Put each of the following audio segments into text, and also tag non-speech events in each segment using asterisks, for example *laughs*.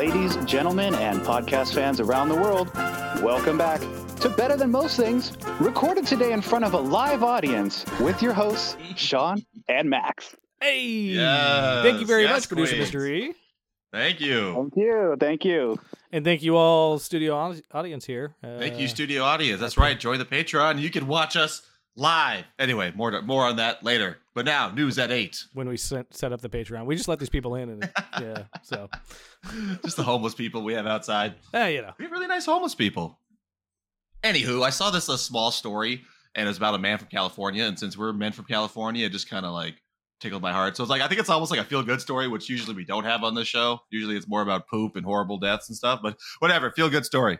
Ladies, gentlemen, and podcast fans around the world, welcome back to Better Than Most Things, recorded today in front of a live audience with your hosts, Sean and Max. Hey! Yes, thank you very yes, much, producer Queens. Mr. E. Thank you. Thank you. Thank you. And thank you all, studio audience here. Uh, Thank you, studio audience. That's right. Join the Patreon. You can watch us live. Anyway, more to, more on that later. But now, news at eight. When we set, set up the Patreon, we just let these people in, and *laughs* yeah, so Just the homeless people we have outside. eh, you know, We have really nice homeless people. Anywho, I saw this a small story, and it was about a man from California. And since we're men from California, it just kind of like tickled my heart. So it's like I think it's almost like a feel good story, which usually we don't have on this show. Usually it's more about poop and horrible deaths and stuff. But whatever, feel good story.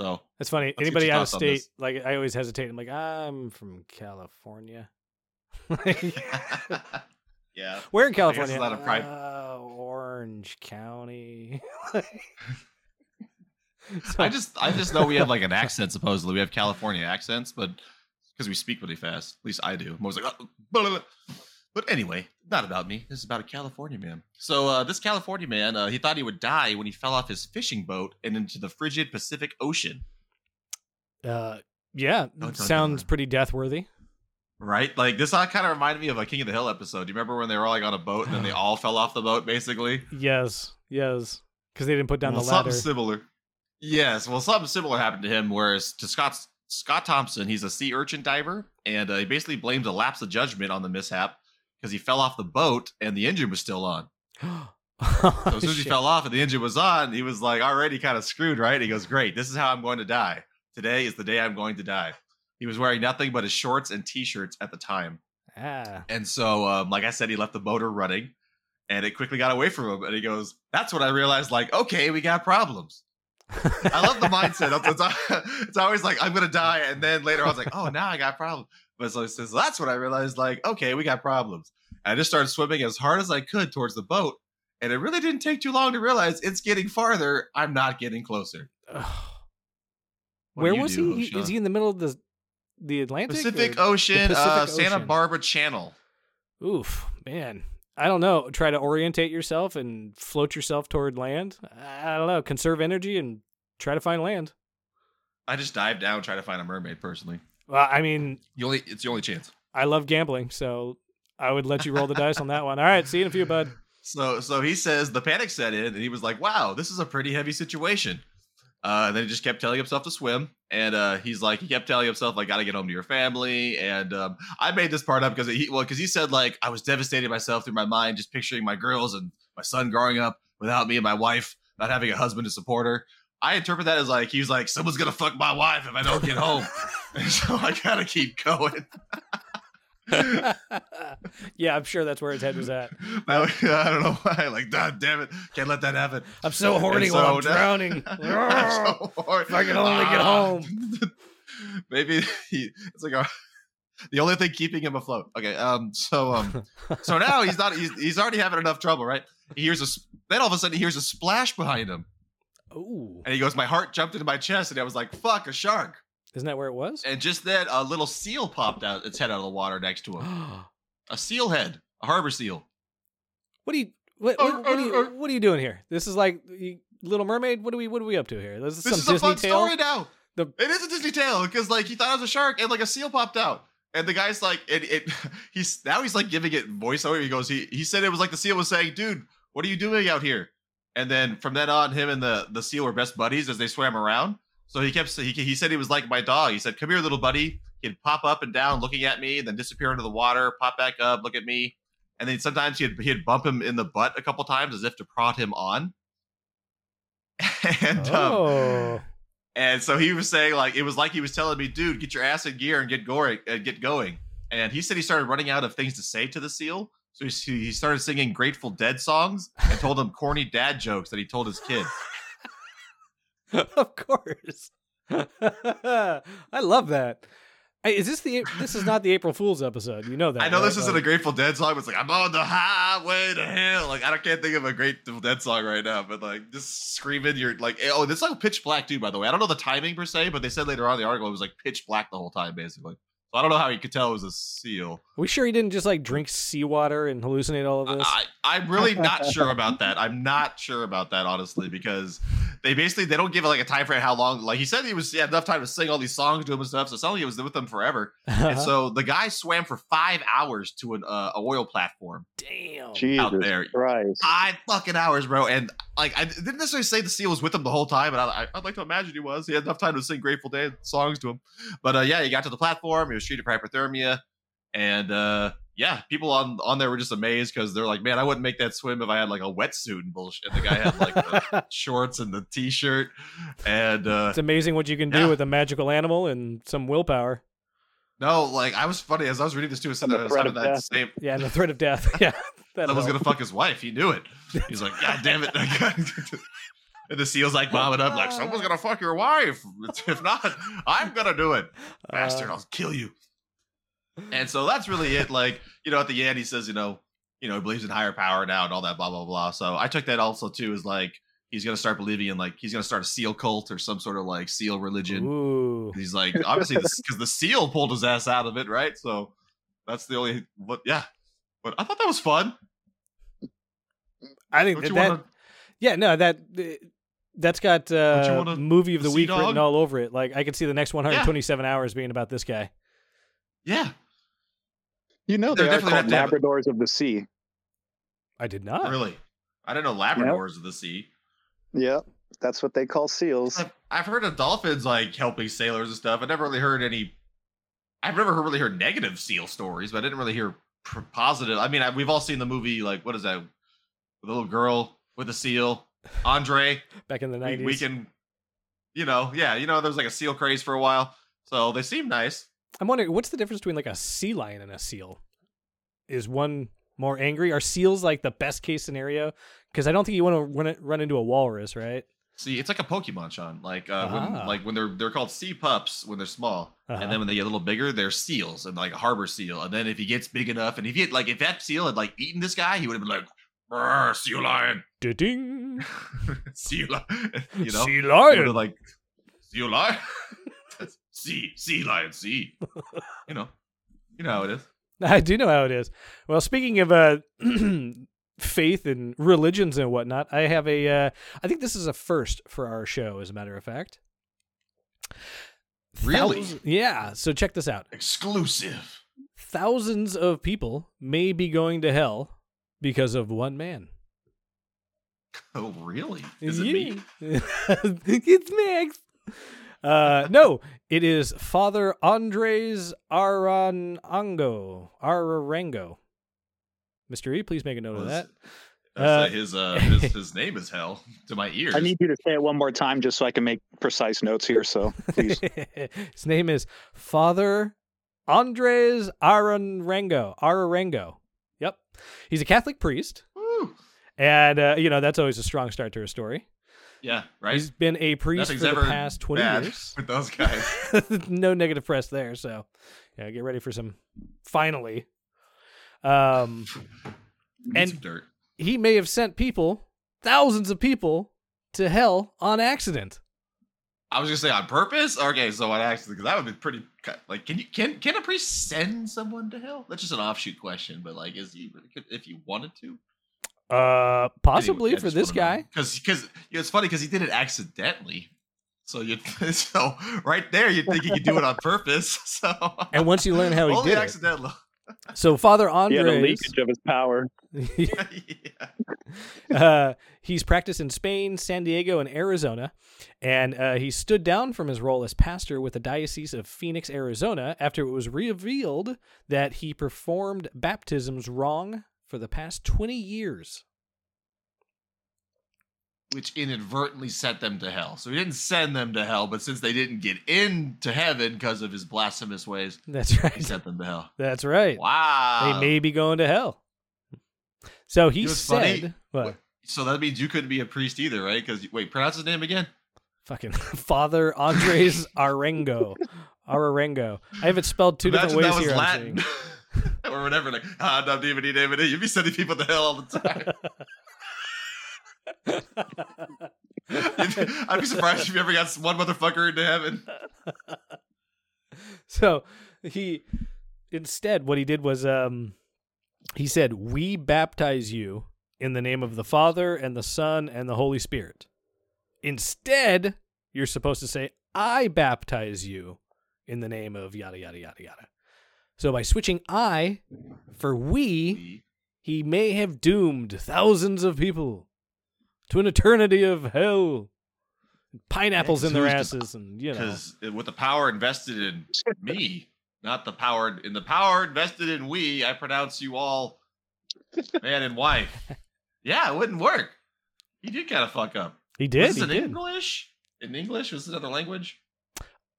So it's funny. Let's Anybody out of state, like I always hesitate. I'm like, I'm from California. *laughs* *laughs* yeah. Where in California? a pride- Uh, Orange County. *laughs* So- I just I just know we have like an accent supposedly. We have California accents, but because we speak really fast. At least I do. I'm always like, "Oh, blah, blah, blah." but anyway, not about me. This is about a California man. So uh, this California man, uh, he thought he would die when he fell off his fishing boat and into the frigid Pacific Ocean. Uh, yeah, sounds pretty death worthy. Right? Like this all kind of reminded me of a King of the Hill episode. Do you remember when they were all like on a boat and then they *sighs* all fell off the boat, basically? Yes, yes, because they didn't put down well, the ladder. something similar. Yes, well, something similar happened to him. Whereas to Scott Scott Thompson, he's a sea urchin diver, and uh, he basically blames a lapse of judgment on the mishap because he fell off the boat and the engine was still on. *gasps* So as soon as he fell off and the engine was on, he was like already kind of screwed, right? He goes, "Great, this is how I'm going to die. Today is the day I'm going to die." He was wearing nothing but his shorts and t-shirts at the time, ah, and so, um, like I said, he left the motor running, and it quickly got away from him. And he goes, "That's when I realized, like, okay, we got problems." I love the mindset. It's, *laughs* it's, it's always like I'm gonna die, and then later I was like, oh, now I got problems. But so he says that's when I realized, like, okay, we got problems. And I just started swimming as hard as I could towards the boat, and it really didn't take too long to realize it's getting farther. I'm not getting closer. What Where was do, he? He- Is he in the middle of the the Atlantic? Pacific or- Ocean, Pacific uh, Santa Ocean. Barbara Channel. Oof, man. I don't know. Try to orientate yourself and float yourself toward land. I don't know. Conserve energy and try to find land. I just dived down trying to find a mermaid. Personally, Well, I mean, the only it's the only chance. I love gambling, so I would let you roll the dice on that one. All right, see you in a few, bud. *laughs* So so he says the panic set in, and he was like, "Wow, this is a pretty heavy situation." Uh, and then he just kept telling himself to swim, and uh, he's like, he kept telling himself, like, "Gotta get home to your family." And um, I made this part up because he, well, because he said like I was devastating myself through my mind, just picturing my girls and my son growing up without me and my wife, not having a husband to support her. I interpret that as like he was like, "Someone's gonna fuck my wife if I don't get home," and *laughs* *laughs* so I gotta keep going. *laughs* *laughs* yeah, I'm sure that's where his head was at. *laughs* I don't know why. Like, God damn it, can't let that happen. I'm so horny And while I'm drowning. *laughs* I'm so horny. If I could only get Ah. home. Maybe he, it's like a, the only thing keeping him afloat. Okay, um, so um, so now he's not. He's, he's already having enough trouble, right? He hears a. Then all of a sudden he hears a splash behind him, Ooh, and he goes, "My heart jumped into my chest," and I was like, "Fuck, a shark!" Isn't that where it was? And just then, a little seal popped out its head out of the water next to him. *gasps* A seal head, a harbor seal. what are you? What, Uh, what, what are uh, you? uh. What are you doing here? This is like you- Little Mermaid. What are we? What are we up to here? This is This some is a Disney fun tale. story now. The- it is a Disney tale because like he thought it was a shark and like a seal popped out. And the guy's like, it, it *laughs* he's now he's like giving it voiceover. He goes, he he said it was like the seal was saying, dude, what are you doing out here? And then from then on, him and the the seal were best buddies as they swam around. So he kept he, he said he was like my dog. He said, come here, little buddy. He'd pop up and down looking at me, and then disappear into the water, pop back up, look at me. And then sometimes he'd he'd bump him in the butt a couple times as if to prod him on. *laughs* and um, Oh, and so he was saying like it was like he was telling me, dude, get your ass in gear and get going and get going. And he said he started running out of things to say to the seal. So he, he started singing Grateful Dead songs and told him corny dad jokes that he told his kid. *laughs* of course. *laughs* I love that. Hey, is this the? This is not the April Fool's episode. You know that. I know right? this isn't a Grateful Dead song, but it's like I'm on the highway to hell. Like I can't think of a Grateful Dead song right now, but like just screaming, you're like, oh, this song pitch black too. By the way, I don't know the timing per se, but they said later on in the article it was like pitch black the whole time, basically. So I don't know how he could tell it was a seal. Are we sure he didn't just like drink seawater and hallucinate all of this? I, I'm really not sure about that. I'm not sure about that honestly because they basically they don't give like a time frame how long. Like he said, he was he had enough time to sing all these songs to him and stuff. So it sounded like he was with them forever. *laughs* And so the guy swam for five hours to an uh, a oil platform Damn. Jesus out there. Christ. Five fucking hours, bro. And like I didn't necessarily say the seal was with him the whole time, but I, I'd like to imagine he was. He had enough time to sing Grateful Dead songs to him. But uh, yeah, he got to the platform. He was treated for hypothermia, and uh, yeah, people on on there were just amazed because they're like, "Man, I wouldn't make that swim if I had like a wetsuit and bullshit." And the guy had like the *laughs* shorts and the t-shirt, and uh, it's amazing what you can do with a magical animal and some willpower. No, like I was funny as I was reading this too. It said that the of that same Yeah, and the threat of death. *laughs* yeah. that was gonna fuck his wife. He knew it. He's like, God damn it. *laughs* and the seal's like bombing up, like, someone's gonna fuck your wife. If not, I'm gonna do it. *laughs* Bastard, Uh, I'll kill you. And so that's really it. Like, you know, at the end, he says, you know, you know, he believes in higher power now and all that, blah, blah, blah. So I took that also too as like he's gonna start believing in like he's gonna start a seal cult or some sort of like seal religion. Ooh. He's like, obviously, because the seal pulled his ass out of it, right? So that's the only what yeah. But I thought that was fun. I think that, that want to yeah, no, that that's got uh, want a- movie of a the week dog? written all over it. Like I could see the next 127 hours being about this guy. Yeah, You know They're they are definitely called have Labradors of the Sea. I did not. really. I didn't know Labradors of the sea. Yep, that's what they call seals. I've, I've heard of dolphins like helping sailors and stuff. I never really heard any. I've never really heard negative seal stories, but I didn't really hear positive. I mean, I, we've all seen the movie like what is that? The little girl with the seal, Andre. Back in the 90s. we can, you know, yeah, you know, there's like a seal craze for a while, so they seem nice. I'm wondering what's the difference between like a sea lion and a seal? Is one more angry? Are seals like the best case scenario? Because I don't think you want to run, run into a walrus, right? See, it's like a Pokemon, Sean. Like, uh, Ah. when, like when they're they're called sea pups when they're small, Uh-huh. and then when they get a little bigger, they're seals and like a harbor seal. And then if he gets big enough, and if he had, like if that seal had like eaten this guy, he would have been like, "Brr, sea lion, *laughs* Ding. sea lion, *laughs* you know, sea lion. like sea lion, *laughs* sea sea lion sea. you know, you know how it is. *laughs* I do know how it is. Well, speaking of uh, *clears throat* faith and religions and whatnot, I have a. Uh, I think this is a first for our show, as a matter of fact. Really? Thousands- yeah. So check this out. Exclusive. Thousands of people may be going to hell because of one man. Oh, really? Is it me? *laughs* It's Max. Uh, no, it is Father Andres Arango. Ararango. Mr. E, please make a note of that. Uh, his uh his, *laughs* his name is hell to my ears. I need you to say it one more time just so I can make precise notes here. So please. *laughs* His name is Father Andres Ararango. Ararango. Yep. He's a Catholic priest. Woo. And, uh, you know, that's always a strong start to a story. Yeah, right. He's been a priest Nothing's for the past 20 bad years. *laughs* with those guys. *laughs* no negative press there. So, yeah, get ready for some. Finally, um, *laughs* And- he may have sent people, thousands of people, to hell on accident. I was gonna say on purpose. Okay, so on accident because that would be pretty. Like, can you can can a priest send someone to hell? That's just an offshoot question, but like, is he if he wanted to? Uh, possibly for this guy. because because you know, it's funny because he did it accidentally. So you *laughs* so right there you'd think he could do it on purpose. *laughs* So And once you learn how he only did it, accidental. so Father He had a leakage of his power. *laughs* yeah. uh, he's practiced in Spain, San Diego, and Arizona, and uh, he stood down from his role as pastor with the Diocese of Phoenix, Arizona, after it was revealed that he performed baptisms wrong for the past 20 years. which inadvertently sent them to hell. So he didn't send them to hell, but since they didn't get into heaven because of his blasphemous ways, That's *laughs* right. he sent them to hell. That's right. Wow. They may be going to hell. So he You know said, what? So that means you couldn't be a priest either, right? Because wait, pronounce his name again. Fucking *laughs* Father Andres *laughs* Arengo. Ararengo. I have it spelled two Imagine different ways here. Latin. Or whatever, like ah, no, DVD, DVD. You'd be sending people to hell all the time. *laughs* *laughs* I'd be surprised if you ever got one motherfucker into heaven. *laughs* so he instead what he did was um he said, "We baptize you in the name of the Father and the Son and the Holy Spirit." Instead, you're supposed to say, "I baptize you in the name of yada yada yada yada." So by switching I for we, he may have doomed thousands of people to an eternity of hell. Pineapples in their asses, and you know. Because with the power invested in me, not the power in the power invested in we, I pronounce you all man and wife. Yeah, it wouldn't work. He did kind of fuck up. He did. Was He in did. English? In English? Was it another language?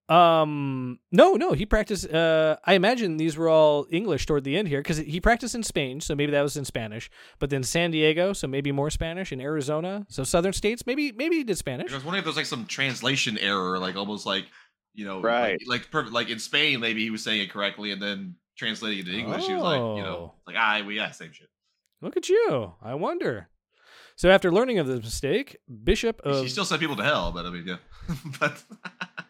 Um, no, no, he practiced. Uh, I imagine these were all English toward the end here because he practiced in Spain, so maybe that was in Spanish. But then San Diego, so maybe more Spanish. In Arizona, so southern states, maybe maybe he did Spanish. I was wondering if there's like some translation error, like almost like you know, Right. Like like, perfect, like in Spain, maybe he was saying it correctly, and then translating it to English, he was like, you know, Oh. like I we yeah, same shit. Look at you. I wonder. So after learning of the mistake, Bishop of he still sent people to hell, but I mean, yeah, *laughs* but whoops. *laughs*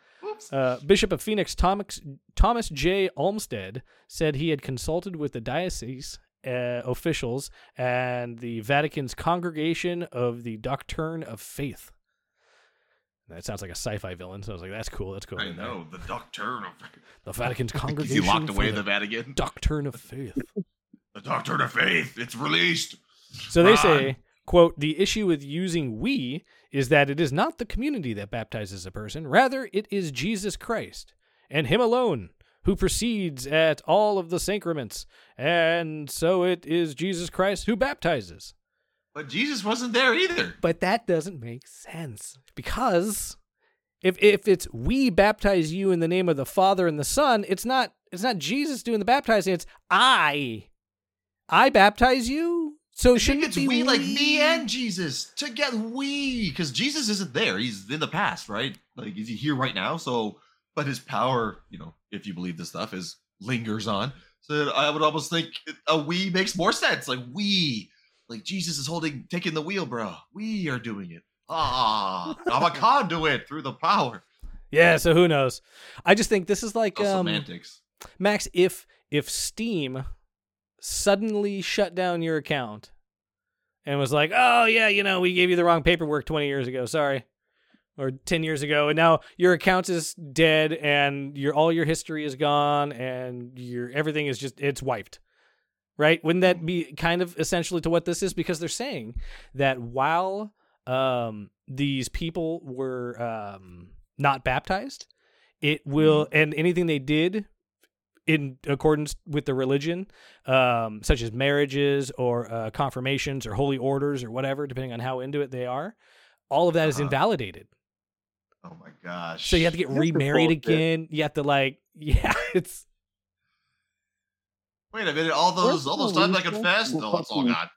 Uh, Bishop of Phoenix Thomas, Thomas J. Olmsted said he had consulted with the diocese uh, officials and the Vatican's Congregation of the Doctrine of Faith. That sounds like a sci-fi villain, so I was like, "That's cool. That's cool." I know the doctrine of The Vatican's *laughs* Congregation he locked for away the the Vatican. Doctrine of Faith. *laughs* The doctrine of faith. It's released. So they say, quote, the issue with using we is that it is not the community that baptizes a person, rather it is Jesus Christ and him alone who proceeds at all of the sacraments. And so it is Jesus Christ who baptizes. But Jesus wasn't there either. But that doesn't make sense because if if it's we baptize you in the name of the Father and the Son, it's not it's not Jesus doing the baptizing, it's I. I baptize you. So I shouldn't it be we, like me and Jesus together. We because Jesus isn't there. He's in the past, right? Like is he here right now? So, but his power, you know, if you believe this stuff, is lingers on. So I would almost think a we makes more sense. Like we, like Jesus is holding, taking the wheel, bro. We are doing it. Ah, I'm a conduit through the power. Yeah, so who knows? I just think this is like um, semantics. Max. If if Steam suddenly shut down your account and was like, "Oh yeah, you know, we gave you the wrong paperwork twenty years ago. Sorry." Or ten years ago, and now your account is dead, and your all your history is gone, and your everything is just it's wiped, right? Wouldn't that be kind of essentially to what this is? Because they're saying that while um, these people were um, not baptized, it will and anything they did in accordance with the religion um, such as marriages or uh, confirmations or holy orders or whatever depending on how into it they are all of that is Uh-huh. invalidated Oh my gosh. so you have to get That's remarried bullshit. again you have to like *laughs* yeah it's Wait a minute. All those, all those times I reason? confessed. Well, Oh, it's all fucking- gone.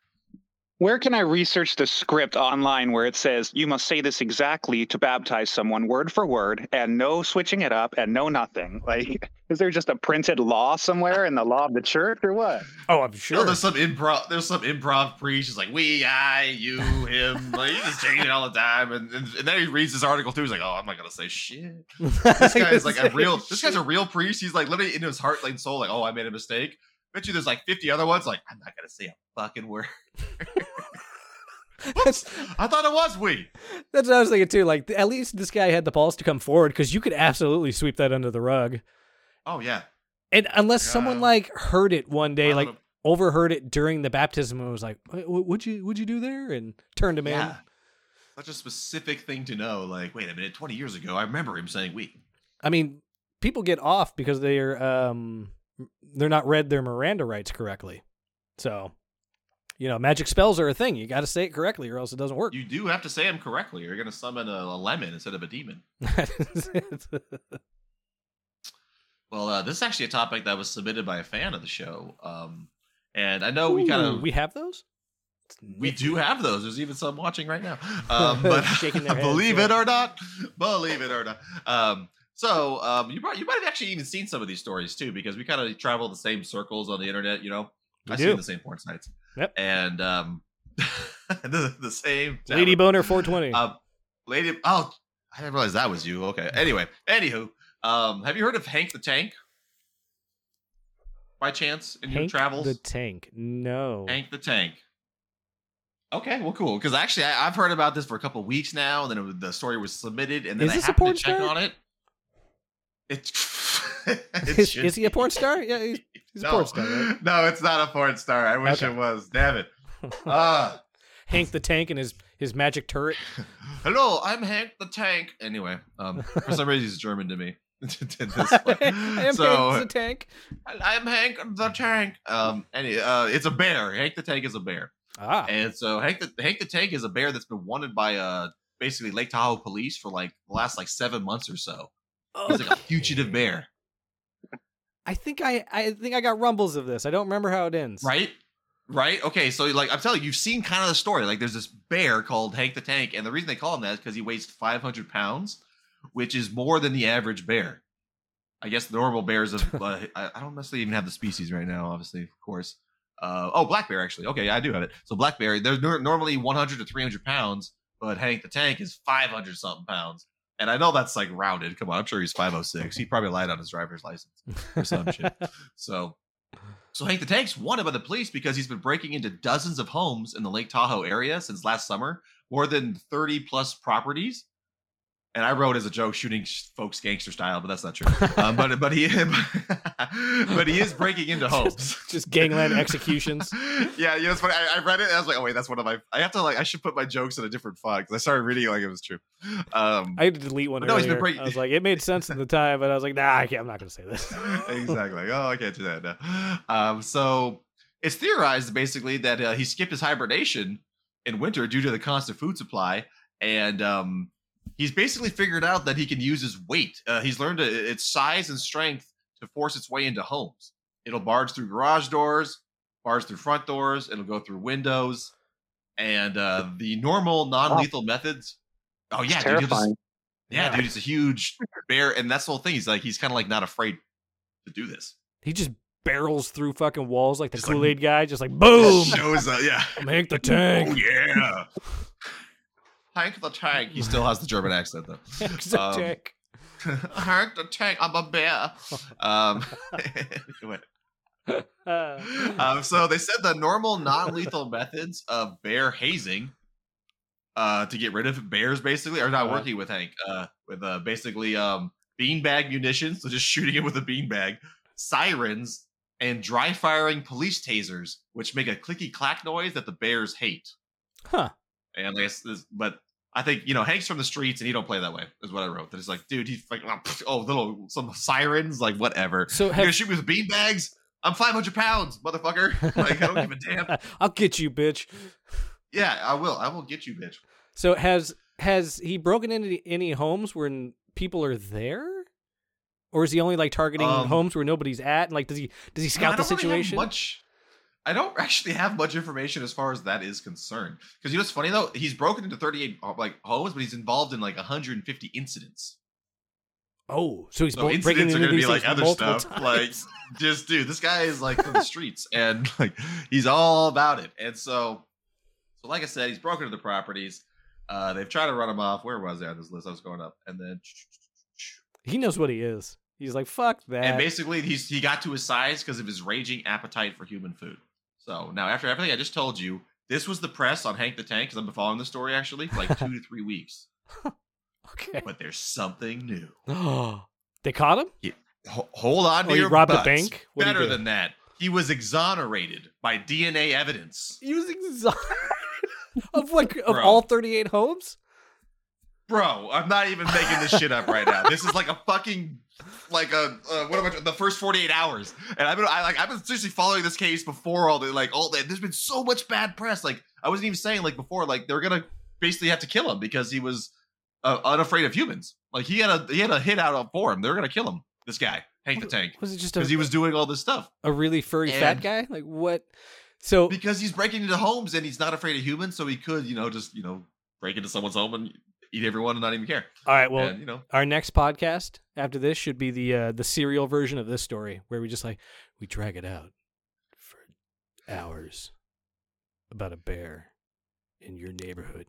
Where can I research the script online where it says you must say this exactly to baptize someone word for word and no switching it up and no nothing? *laughs* Like, is there just a printed law somewhere in the law of the church or what? oh i'm You know, sure there's some improv. There's some improv priest. He's like, we, I, you, him. *laughs* Like, he just changing it all the time. And, and and then he reads this article too. He's like, oh, I'm not gonna say shit. *laughs* This guy is like a real. This guy's a real priest. He's like literally in his heart, like soul, like, oh, I made a mistake. Bet you there's like 50 other ones. Like, I'm not gonna say a fucking word. *laughs* I thought it was we. that's what i was thinking too like at least this guy had the balls to come forward because you could absolutely sweep that under the rug Oh yeah. and unless someone like heard it one day like don't overheard it during the baptism and was like, "Wh- wh- "What'd you what'd you do there?" and turned him yeah. in. Such a specific thing to know. Like, wait a minute. 20 years ago, I remember him saying we. I mean, people get off because they're um they're not read their Miranda rights correctly. So, you know, magic spells are a thing. You got to say it correctly, or else it doesn't work. You do have to say them correctly. You're gonna summon a, a lemon instead of a demon. *laughs* Well, uh, this is actually a topic that was submitted by a fan of the show. Um, and I know we kind of we have those. we do have those. There's even some watching right now. *laughs* Um, but *laughs* heads, believe yeah. it or not, believe it or not. Um, so um, you might you might have actually even seen some of these stories too, because we kind of travel the same circles on the internet. You know, I see the same porn sites. Yep. And um, *laughs* the, the same Lady Boner 420. um, lady. Oh, I didn't realize that was you. Okay. Anyway, anywho, um, have you heard of Hank the Tank? by chance in your travels? the Tank. No. Hank the Tank. Okay, well, cool. Because actually, I, I've heard about this for a couple weeks now, and then it the story was submitted, and then Is I happened to check star? on it. It's. *laughs* it is, he a porn star? Yeah, he's, he's a porn star, right? *laughs* No, it's not a porn star. I wish Okay. it was. Damn it. Ah. *laughs* Hank the Tank and his his magic turret. Hello, I'm Hank the Tank. Anyway, um, for some reason he's German to me. I am so Hank the Tank. I'm Hank the Tank. Um, any, uh, it's a bear. Hank the Tank is a bear, Ah, and so Hank the Hank the Tank is a bear that's been wanted by uh basically Lake Tahoe police for like the last like seven months or so. He's like a fugitive bear, I think I I think I got rumbles of this. I don't remember how it ends. right? Right? Okay, so like I'm telling you, you've seen kind of the story. Like there's this bear called Hank the Tank, and the reason they call him that is because he weighs 500 pounds, which is more than the average bear. I guess normal bears of *laughs* uh, I, I don't necessarily even have the species right now, obviously, of course. Uh, oh, black bear actually. Okay, I do have it. So black bear, they're nor- normally 100 to 300 pounds, but Hank the Tank is 500 something pounds. And I know that's like rounded. Come on, I'm sure he's 506. He probably lied on his driver's license or some shit. *laughs* So, so Hank the Tank's wanted by the police because he's been breaking into dozens of homes in the Lake Tahoe area since last summer, more than 30 plus properties. And I wrote as a joke, shooting folks gangster style, but that's not true. *laughs* Um, but but he *laughs* but he is breaking into homes. Just gangland executions. *laughs* yeah, yeah, it's funny. I, I read it and I was like, oh wait, that's one of my. I have to like, I should put my jokes in a different font because I started reading it like it was true. Um, I had to delete one No, he's been breaking- I was like, it made sense at the time, but I was like, nah, I can't, I'm not going to say this. exactly. Oh, I can't do that. now. Um, so it's theorized basically that uh, he skipped his hibernation in winter due to the constant food supply, and um, he's basically figured out that he can use his weight. Uh, he's learned uh, its size and strength to force its way into homes. It'll barge through garage doors, barge through front doors. It'll go through windows, and uh, the normal non-lethal methods. Oh yeah, dude, just- yeah, Yeah. dude, he's a huge bear, and that's the whole thing. He's like, he's kind of like not afraid to do this. He just barrels through fucking walls like the Kool Aid guy, just like boom. Shows up, yeah. I'm Hank the Oh Tank. yeah. Hank the Tank. He still has the German accent though. *laughs* Hank the Um, Tank. *laughs* Hank the Tank. I'm a bear. Um, *laughs* anyway. Uh, um, so they said the normal non-lethal methods of bear hazing uh, to get rid of bears basically are not Uh-huh. working with Hank. Uh, with uh, basically um, beanbag munitions, so just shooting him with a beanbag, sirens, and dry firing police tasers, which make a clicky clack noise that the bears hate. huh. And like, but I think you know Hank's from the streets and he don't play that way. Is what I wrote. That it's like, dude, he's like, *laughs* oh, little some sirens, like whatever. So You're gonna shoot me with beanbags? I'm 500 pounds, motherfucker. *laughs* *laughs* like I don't give a damn. I'll get you, bitch. Yeah, I will. I will get you, bitch. So has has he broken into any homes where people are there, or is he only like targeting Um, homes where nobody's at? And like, does he does he No, I scout the don't really situation? much. I don't *laughs* actually have much information as far as that is concerned. Because you know what's funny though? He's broken into 38 uh, like homes, but he's involved in like 150 incidents. oh, so he's So bo- breaking incidents into are gonna these be like other stuff. times. Like just dude, this guy is like from the streets *laughs* and like he's all about it. And so so like I said, he's broken into the properties. Uh they've tried to run him off. Where was I on this list? I was going up. And then he knows what he is. He's like, fuck that. and basically he's he got to his size because of his raging appetite for human food. So now after everything I just told you, this was the press on Hank the Tank because I've been following the story actually for like *laughs* two to three weeks. okay. But there's something new. *gasps* they caught him. Ho- hold on to Oh, your robbed a bank? What'd Better than that. He was exonerated by DNA evidence. He was exonerated *laughs* of like of Bro. all thirty eight homes. Bro, I'm not even making this shit up right now. This is like a fucking like a uh, what am I the first 48 hours. And I've been I like I've been seriously following this case before all the like all that there's been so much bad press. Like I wasn't even saying like before like they're to basically have to kill him because he was uh, unafraid of humans. Like he had a he had a hit out for him. They're to kill him. This guy, Hank the Tank, Was it just a, because he was doing all this stuff. a really furry fat guy? Like what? So because he's breaking into homes and he's not afraid of humans, so he could, you know, just you know, break into someone's home and eat everyone and not even care. all right, well, and you know, our next podcast after this should be the uh, the serial version of this story where we just like we drag it out for hours about a bear in your neighborhood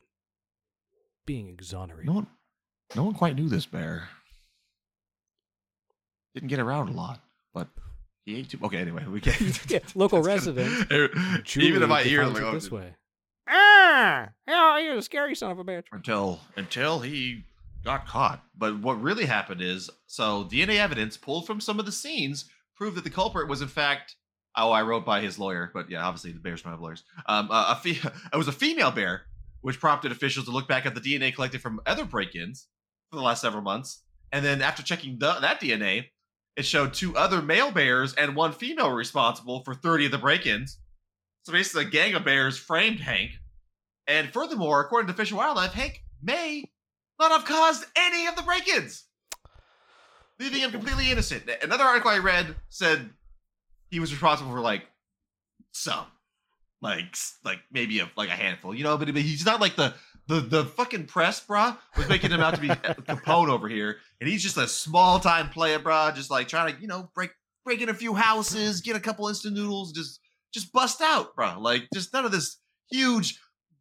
being exonerated. no one, no one quite knew this bear. Didn't get around a lot, but He ate too. Okay, anyway, we can't. *laughs* Yeah, *laughs* local That's gonna- resident. Even if I hear defines like, it oh, this way. Ah, oh, you're a scary son of a bitch. until until he got caught. But what really happened is, so DNA evidence pulled from some of the scenes proved that the culprit was in fact. Oh, I wrote by his lawyer, but yeah, obviously the bears don't have lawyers. Um, a, a fe- *laughs* it was a female bear, which prompted officials to look back at the DNA collected from other break-ins for the last several months, and then after checking the, that DNA, it showed two other male bears and one female responsible for 30 of the break-ins. So basically, a gang of bears framed Hank. And furthermore, according to Fish and Wildlife, Hank may not have caused any of the break-ins, leaving him completely innocent. Another article I read said he was responsible for like some, like like maybe a, like a handful, you know. But, but he's not like the the the fucking press, bruh, was making him out to be *laughs* Capone over here, and he's just a small time player, bruh, just like trying to you know break break in a few houses, get a couple instant noodles, just just bust out, bro. Like just none of this huge.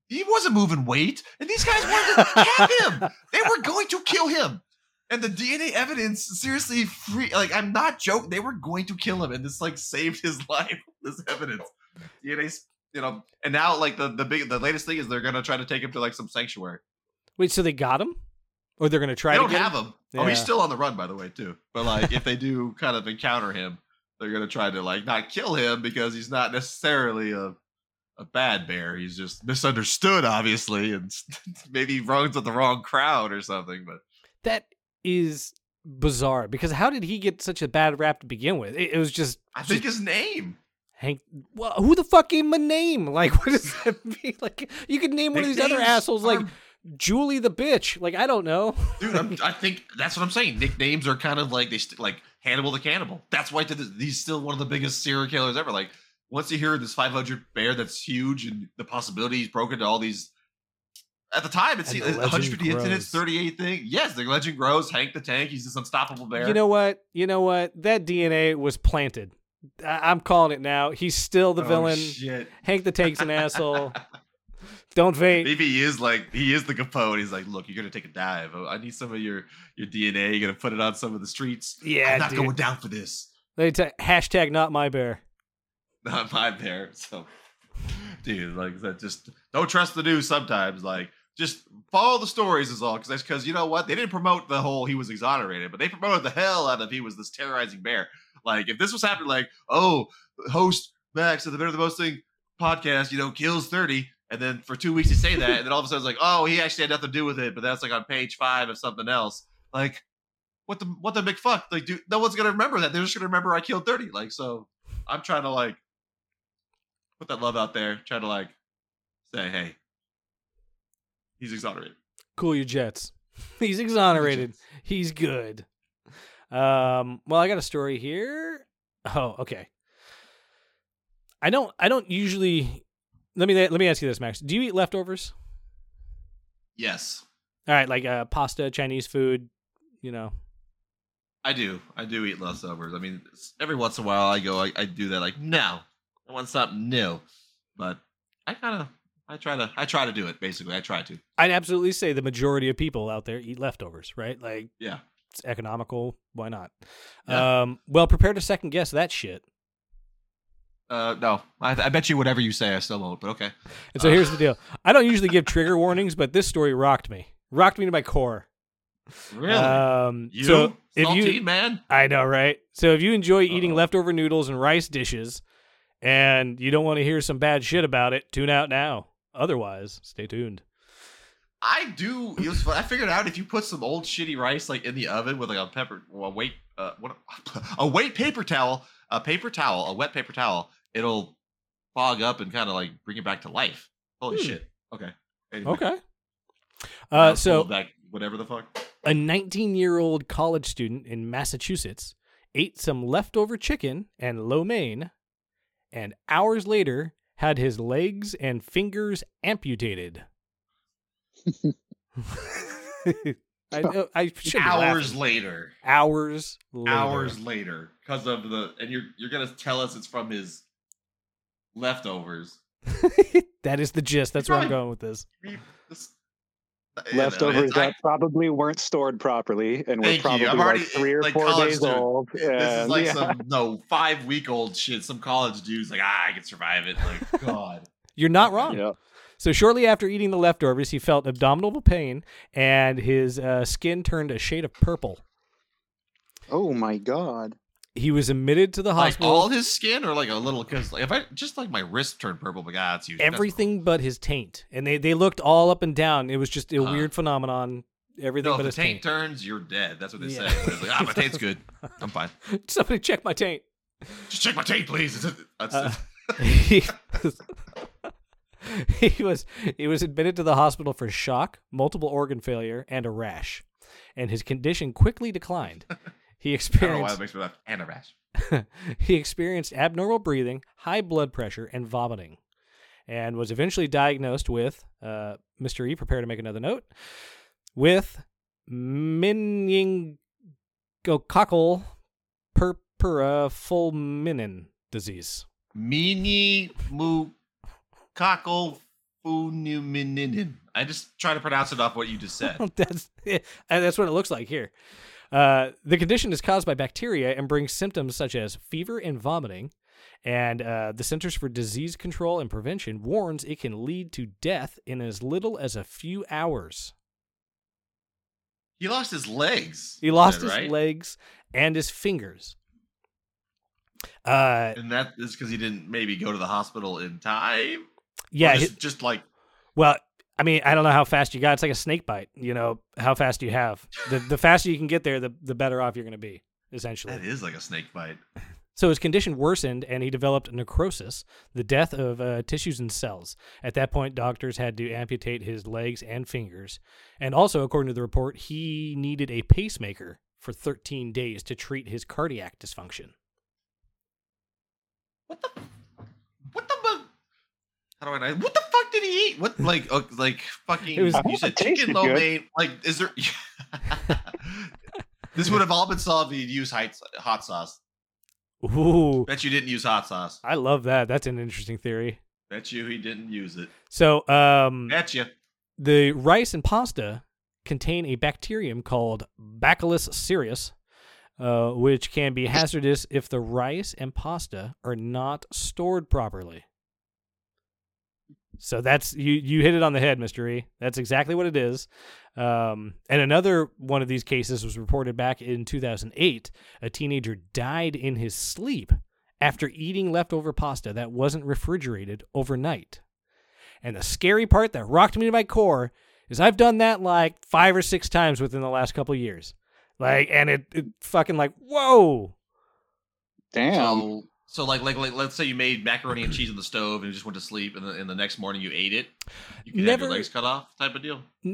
He wasn't moving weight, and these guys wanted to cap him. They were going to kill him. And the DNA evidence, seriously, free. Like I'm not joking. They were going to kill him, and this like saved his *laughs* life. This evidence, DNA's, you know. And now, like the the big, the latest thing is they're gonna try to take him to like some sanctuary. Wait, so they got him, or they're gonna try They to don't get have him? him. Oh, he's still on the run, by the way, too. But like, if they do kind of encounter him, they're gonna try to like not kill him because he's not necessarily a a bad bear. He's just misunderstood, obviously, and *laughs* maybe runs with the wrong crowd or something. But That is bizarre because how did he get such a bad rap to begin with? It, it was just I think his name. Hank. Well, who the fuck gave him a name? *laughs* Like, what does that *laughs* mean? Like, you could name one of these other assholes, like are- Julie the bitch. Like, I don't know. dude. I'm, I think that's what I'm saying. Nicknames are kind of like they st- like Hannibal the Cannibal. That's why this, he's still one of the biggest serial killers ever. Like once you hear this 500 bear that's huge and the possibility he's broken to all these. At the time, it's the legend 150 incidents, 38 thing. Yes, the legend grows. Hank the Tank, he's this unstoppable bear. You know what? You know what? That DNA was planted. I- I'm calling it now. He's still the Oh, villain. Shit. Hank the Tank's an asshole. *laughs* Don't faint. Maybe he is like he is the Capone. He's like, look, you're gonna take a dive. I need some of your your DNA. You're gonna put it on some of the streets. Yeah, I'm not dude. going down for this. Me tell- hashtag not my bear. not my bear. So, dude, like that, just don't trust the news. Sometimes, like, just follow the stories is all. Because because you know what, they didn't promote the whole he was exonerated, but they promoted the hell out of he was this terrorizing bear. Like, if this was happening, like, oh, host Max of the Better the Most Thing podcast, you know, kills thirty. And then for two weeks you say that, and then all of a sudden it's like, oh, he actually had nothing to do with it, but that's like on page five of something else. Like, what the what the big fuck? Like, dude, no one's gonna remember that. They're just gonna remember I killed thirty. Like, so I'm trying to like put that love out there. Try to like say, hey, he's exonerated. Cool your jets. *laughs* He's exonerated. *laughs* He's good. Um, well, I got a story here. Oh, okay. I don't. I don't usually. Let me let me ask you this, Max. Do you eat leftovers? Yes, All right, like uh, pasta, Chinese food. You know. I do. I do eat leftovers. I mean, every once in a while I go, I, I do that. Like, no, I want something new. But I kind of, I try to, I try to do it. Basically, I try to. I'd absolutely say the majority of people out there eat leftovers, right? Like Yeah. it's economical. Why not? Yeah. Um, well, prepare to second guess that shit. Uh, no, I, I bet you whatever you say, I still won't. But okay. And so Uh. here's the deal. *laughs* I don't usually give trigger warnings, but this story rocked me. Rocked me to my core. Really? Um, you, so if saltine you, man. I know, right? So if you enjoy eating Uh-oh. leftover noodles and rice dishes, and you don't want to hear some bad shit about it, tune out now. Otherwise, stay tuned. I do. It was fun. I figured out if you put some old shitty rice like in the oven with like a pepper, well, a weight, uh, what, *laughs* a weight paper towel, a paper towel, a wet paper towel, it'll fog up and kind of like bring it back to life. Holy Hmm. shit! Okay. Anyway, Okay. *laughs* now Uh, so full of that whatever the fuck. a 19 year old college student in Massachusetts ate some leftover chicken and lo mein, and hours later had his legs and fingers amputated. *laughs* I know I Hours later. Hours later. Hours later, because of the and you're you're gonna tell us it's from his leftovers. *laughs* that is the gist. That's where I'm going with this. He- this- You know, Leftovers it's- I- that probably weren't stored properly and were Thank probably I'm already- like three or like four days student. old. This is like yeah. some *laughs* no five week old shit. Some college dude's like, ah, I can survive it. Like, *laughs* God. You're not wrong. Yeah. So shortly after eating the leftovers, he felt abdominal pain and his uh, skin turned a shade of purple. Oh my god. He was admitted to the Like hospital. all his skin, or like a little, because like, if I just like my wrist turned purple, but ah, it's usually that's everything but his taint, and they they looked all up and down. It was just a Huh. weird phenomenon. Everything No, but his taint taint. turns, you're dead. That's what they Yeah. say. Like, ah, my taint's good. *laughs* I'm fine. Somebody check my taint. Just check my taint, please. Uh, *laughs* he, he was he was admitted to the hospital for shock, multiple organ failure, and a rash, and his condition quickly declined. *laughs* He I don't know why experienced makes me laugh. And a rash. *laughs* he experienced abnormal breathing, high blood pressure, and vomiting, and was eventually diagnosed with uh, Mr. E. Prepare to make another note with meningococcal purpura fulminin disease. Cockle funuminin. I just try to pronounce it off what you just said. *laughs* that's and *laughs* that's what it looks like here. Uh, the condition is caused by bacteria and brings symptoms such as fever and vomiting. And uh, the Centers for Disease Control and Prevention warns it can lead to death in as little as a few hours. He lost his legs. He lost his right? legs and his fingers. Uh, And that is because he didn't maybe go to the hospital in time. Yeah. just, hi- just like well, I mean, I don't know how fast you got. It's like a snake bite. You know how fast you have. The the faster you can get there, the the better off you're going to be. Essentially. that is like a snake bite. So his condition worsened and he developed necrosis, the death of uh, tissues and cells. At that point, doctors had to amputate his legs and fingers. And also, according to the report, he needed a pacemaker for 13 days to treat his cardiac dysfunction. What the? How do I know? What the fuck did he eat? What like uh, like fucking? It was- you said chicken lo mein. Like, is there? *laughs* this would have all been solved if you'd use hot hot sauce. Ooh, Bet you didn't use hot sauce. I love that. That's an interesting theory. Bet you he didn't use it. So, um, Bet you. the rice and pasta contain a bacterium called Bacillus cereus, uh, which can be hazardous if the rice and pasta are not stored properly. So that's you. You hit it on the head, Mister E. That's exactly what it is. Um, and another one of these cases was reported back in 2008. A teenager died in his sleep after eating leftover pasta that wasn't refrigerated overnight. And the scary part that rocked me to my core is I've done that like five or six times within the last couple of years. Like, and it, it fucking like, whoa. Damn. So, so like, like, like, let's say you made macaroni and cheese on the stove and you just went to sleep, and the, and the next morning you ate it. You could have Never- your legs cut off, type of deal. *laughs*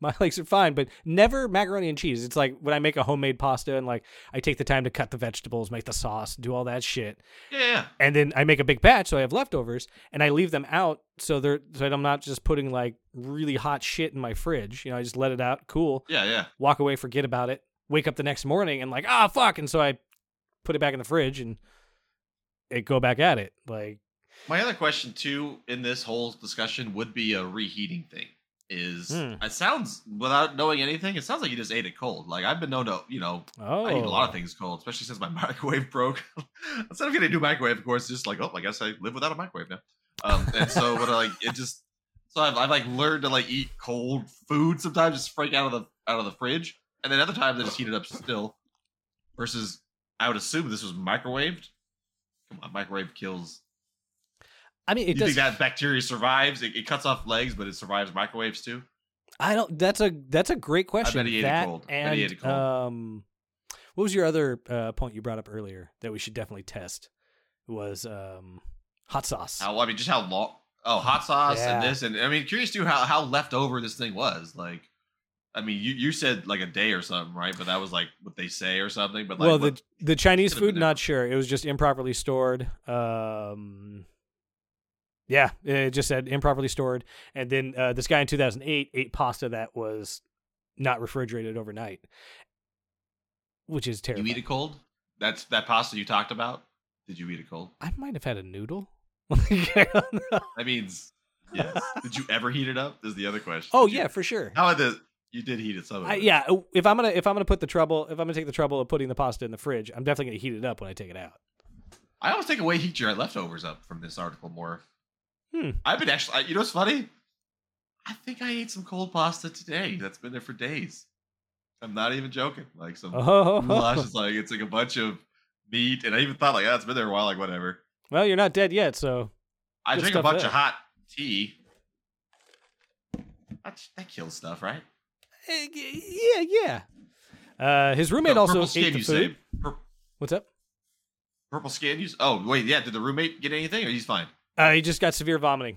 my legs are fine, but never macaroni and cheese. It's like when I make a homemade pasta and like I take the time to cut the vegetables, make the sauce, do all that shit. Yeah, yeah. And then I make a big batch so I have leftovers and I leave them out so they're so I'm not just putting like really hot shit in my fridge. You know, I just let it out, cool, yeah, yeah. walk away, forget about it, wake up the next morning and like, ah fuck. And so I put it back in the fridge and it go back at it. Like My other question too in this whole discussion would be a reheating thing. Is Hmm. it sounds without knowing anything, it sounds like you just ate it cold. Like I've been known to, you know, oh I eat a lot of things cold, especially since my *laughs* microwave broke. Instead of getting a new microwave, of course, just like, oh, I guess I live without a microwave now. Um, and so, but like, it just so I've, I've like learned to like eat cold food sometimes, just break out of the out of the fridge, and then other times I just heat it up still. Versus, I would assume this was microwaved. Come on, microwave kills. I mean, it you does. think that bacteria survives? It, it cuts off legs, but it survives microwaves too. I don't. That's a that's a great question. he ate it that cold. I bet and ate it cold. um, what was your other uh, point you brought up earlier that we should definitely test? Was um, hot sauce. How I mean, just how long? Oh, hot sauce and this, and I mean, curious too how how left over this thing was. Like, I mean, you you said like a day or something, right? But that was like what they say or something. But like, well, the the Chinese food, not sure. It was just improperly stored. Um, yeah, it just said improperly stored. And then uh, this guy in 2008 ate pasta that was not refrigerated overnight, which is terrible. you eat it cold. That's that pasta you talked about. Did you eat it cold? I might have had a noodle. *laughs* That means Yes. Did you ever heat it up? Is the other question. Oh Did you- yeah, for sure. How did you did heat it some? of I, it. yeah, if I'm gonna if I'm gonna put the trouble if I'm gonna take the trouble of putting the pasta in the fridge, I'm definitely gonna heat it up when I take it out. I always take away heat your leftovers up from this article more. Hmm. I've been actually. You know what's funny? I think I ate some cold pasta today. That's been there for days. I'm not even joking. Like some Oh, goulash is like it's like a bunch of meat, and I even thought like, oh, it's been there a while. Like whatever. well, you're not dead yet, so I drink a bunch there. of hot tea. That, that kills stuff, right? Yeah, yeah. Uh, his roommate No, also purple ate the food. Pur- What's up? purple skin. You oh wait, yeah. Did the roommate get anything, or he's fine? Uh, he just got severe vomiting.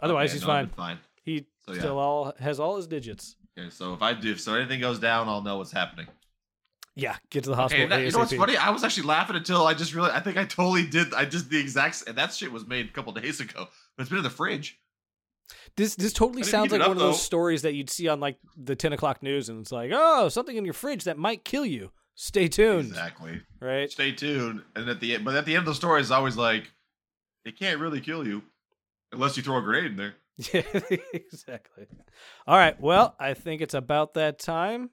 Otherwise, Okay, he's no, fine. Fine. He So, yeah. still all has all his digits. Okay, so if I do, if so anything goes down, I'll know what's happening. Yeah, get to the hospital. and that- you know what's funny? I was actually laughing until I just realized. I think I totally did. I just the exact. And that shit was made a couple days ago, but it's been in the fridge. This this totally sounds like up, one of those stories that you'd see on like the ten o'clock news, and it's like, oh, something in your fridge that might kill you. Stay tuned. Exactly. Right? Stay tuned. And at the end, but at the end of the story is always like, it can't really kill you unless you throw a grenade in there. Yeah, *laughs* exactly. All right. Well, I think it's about that time.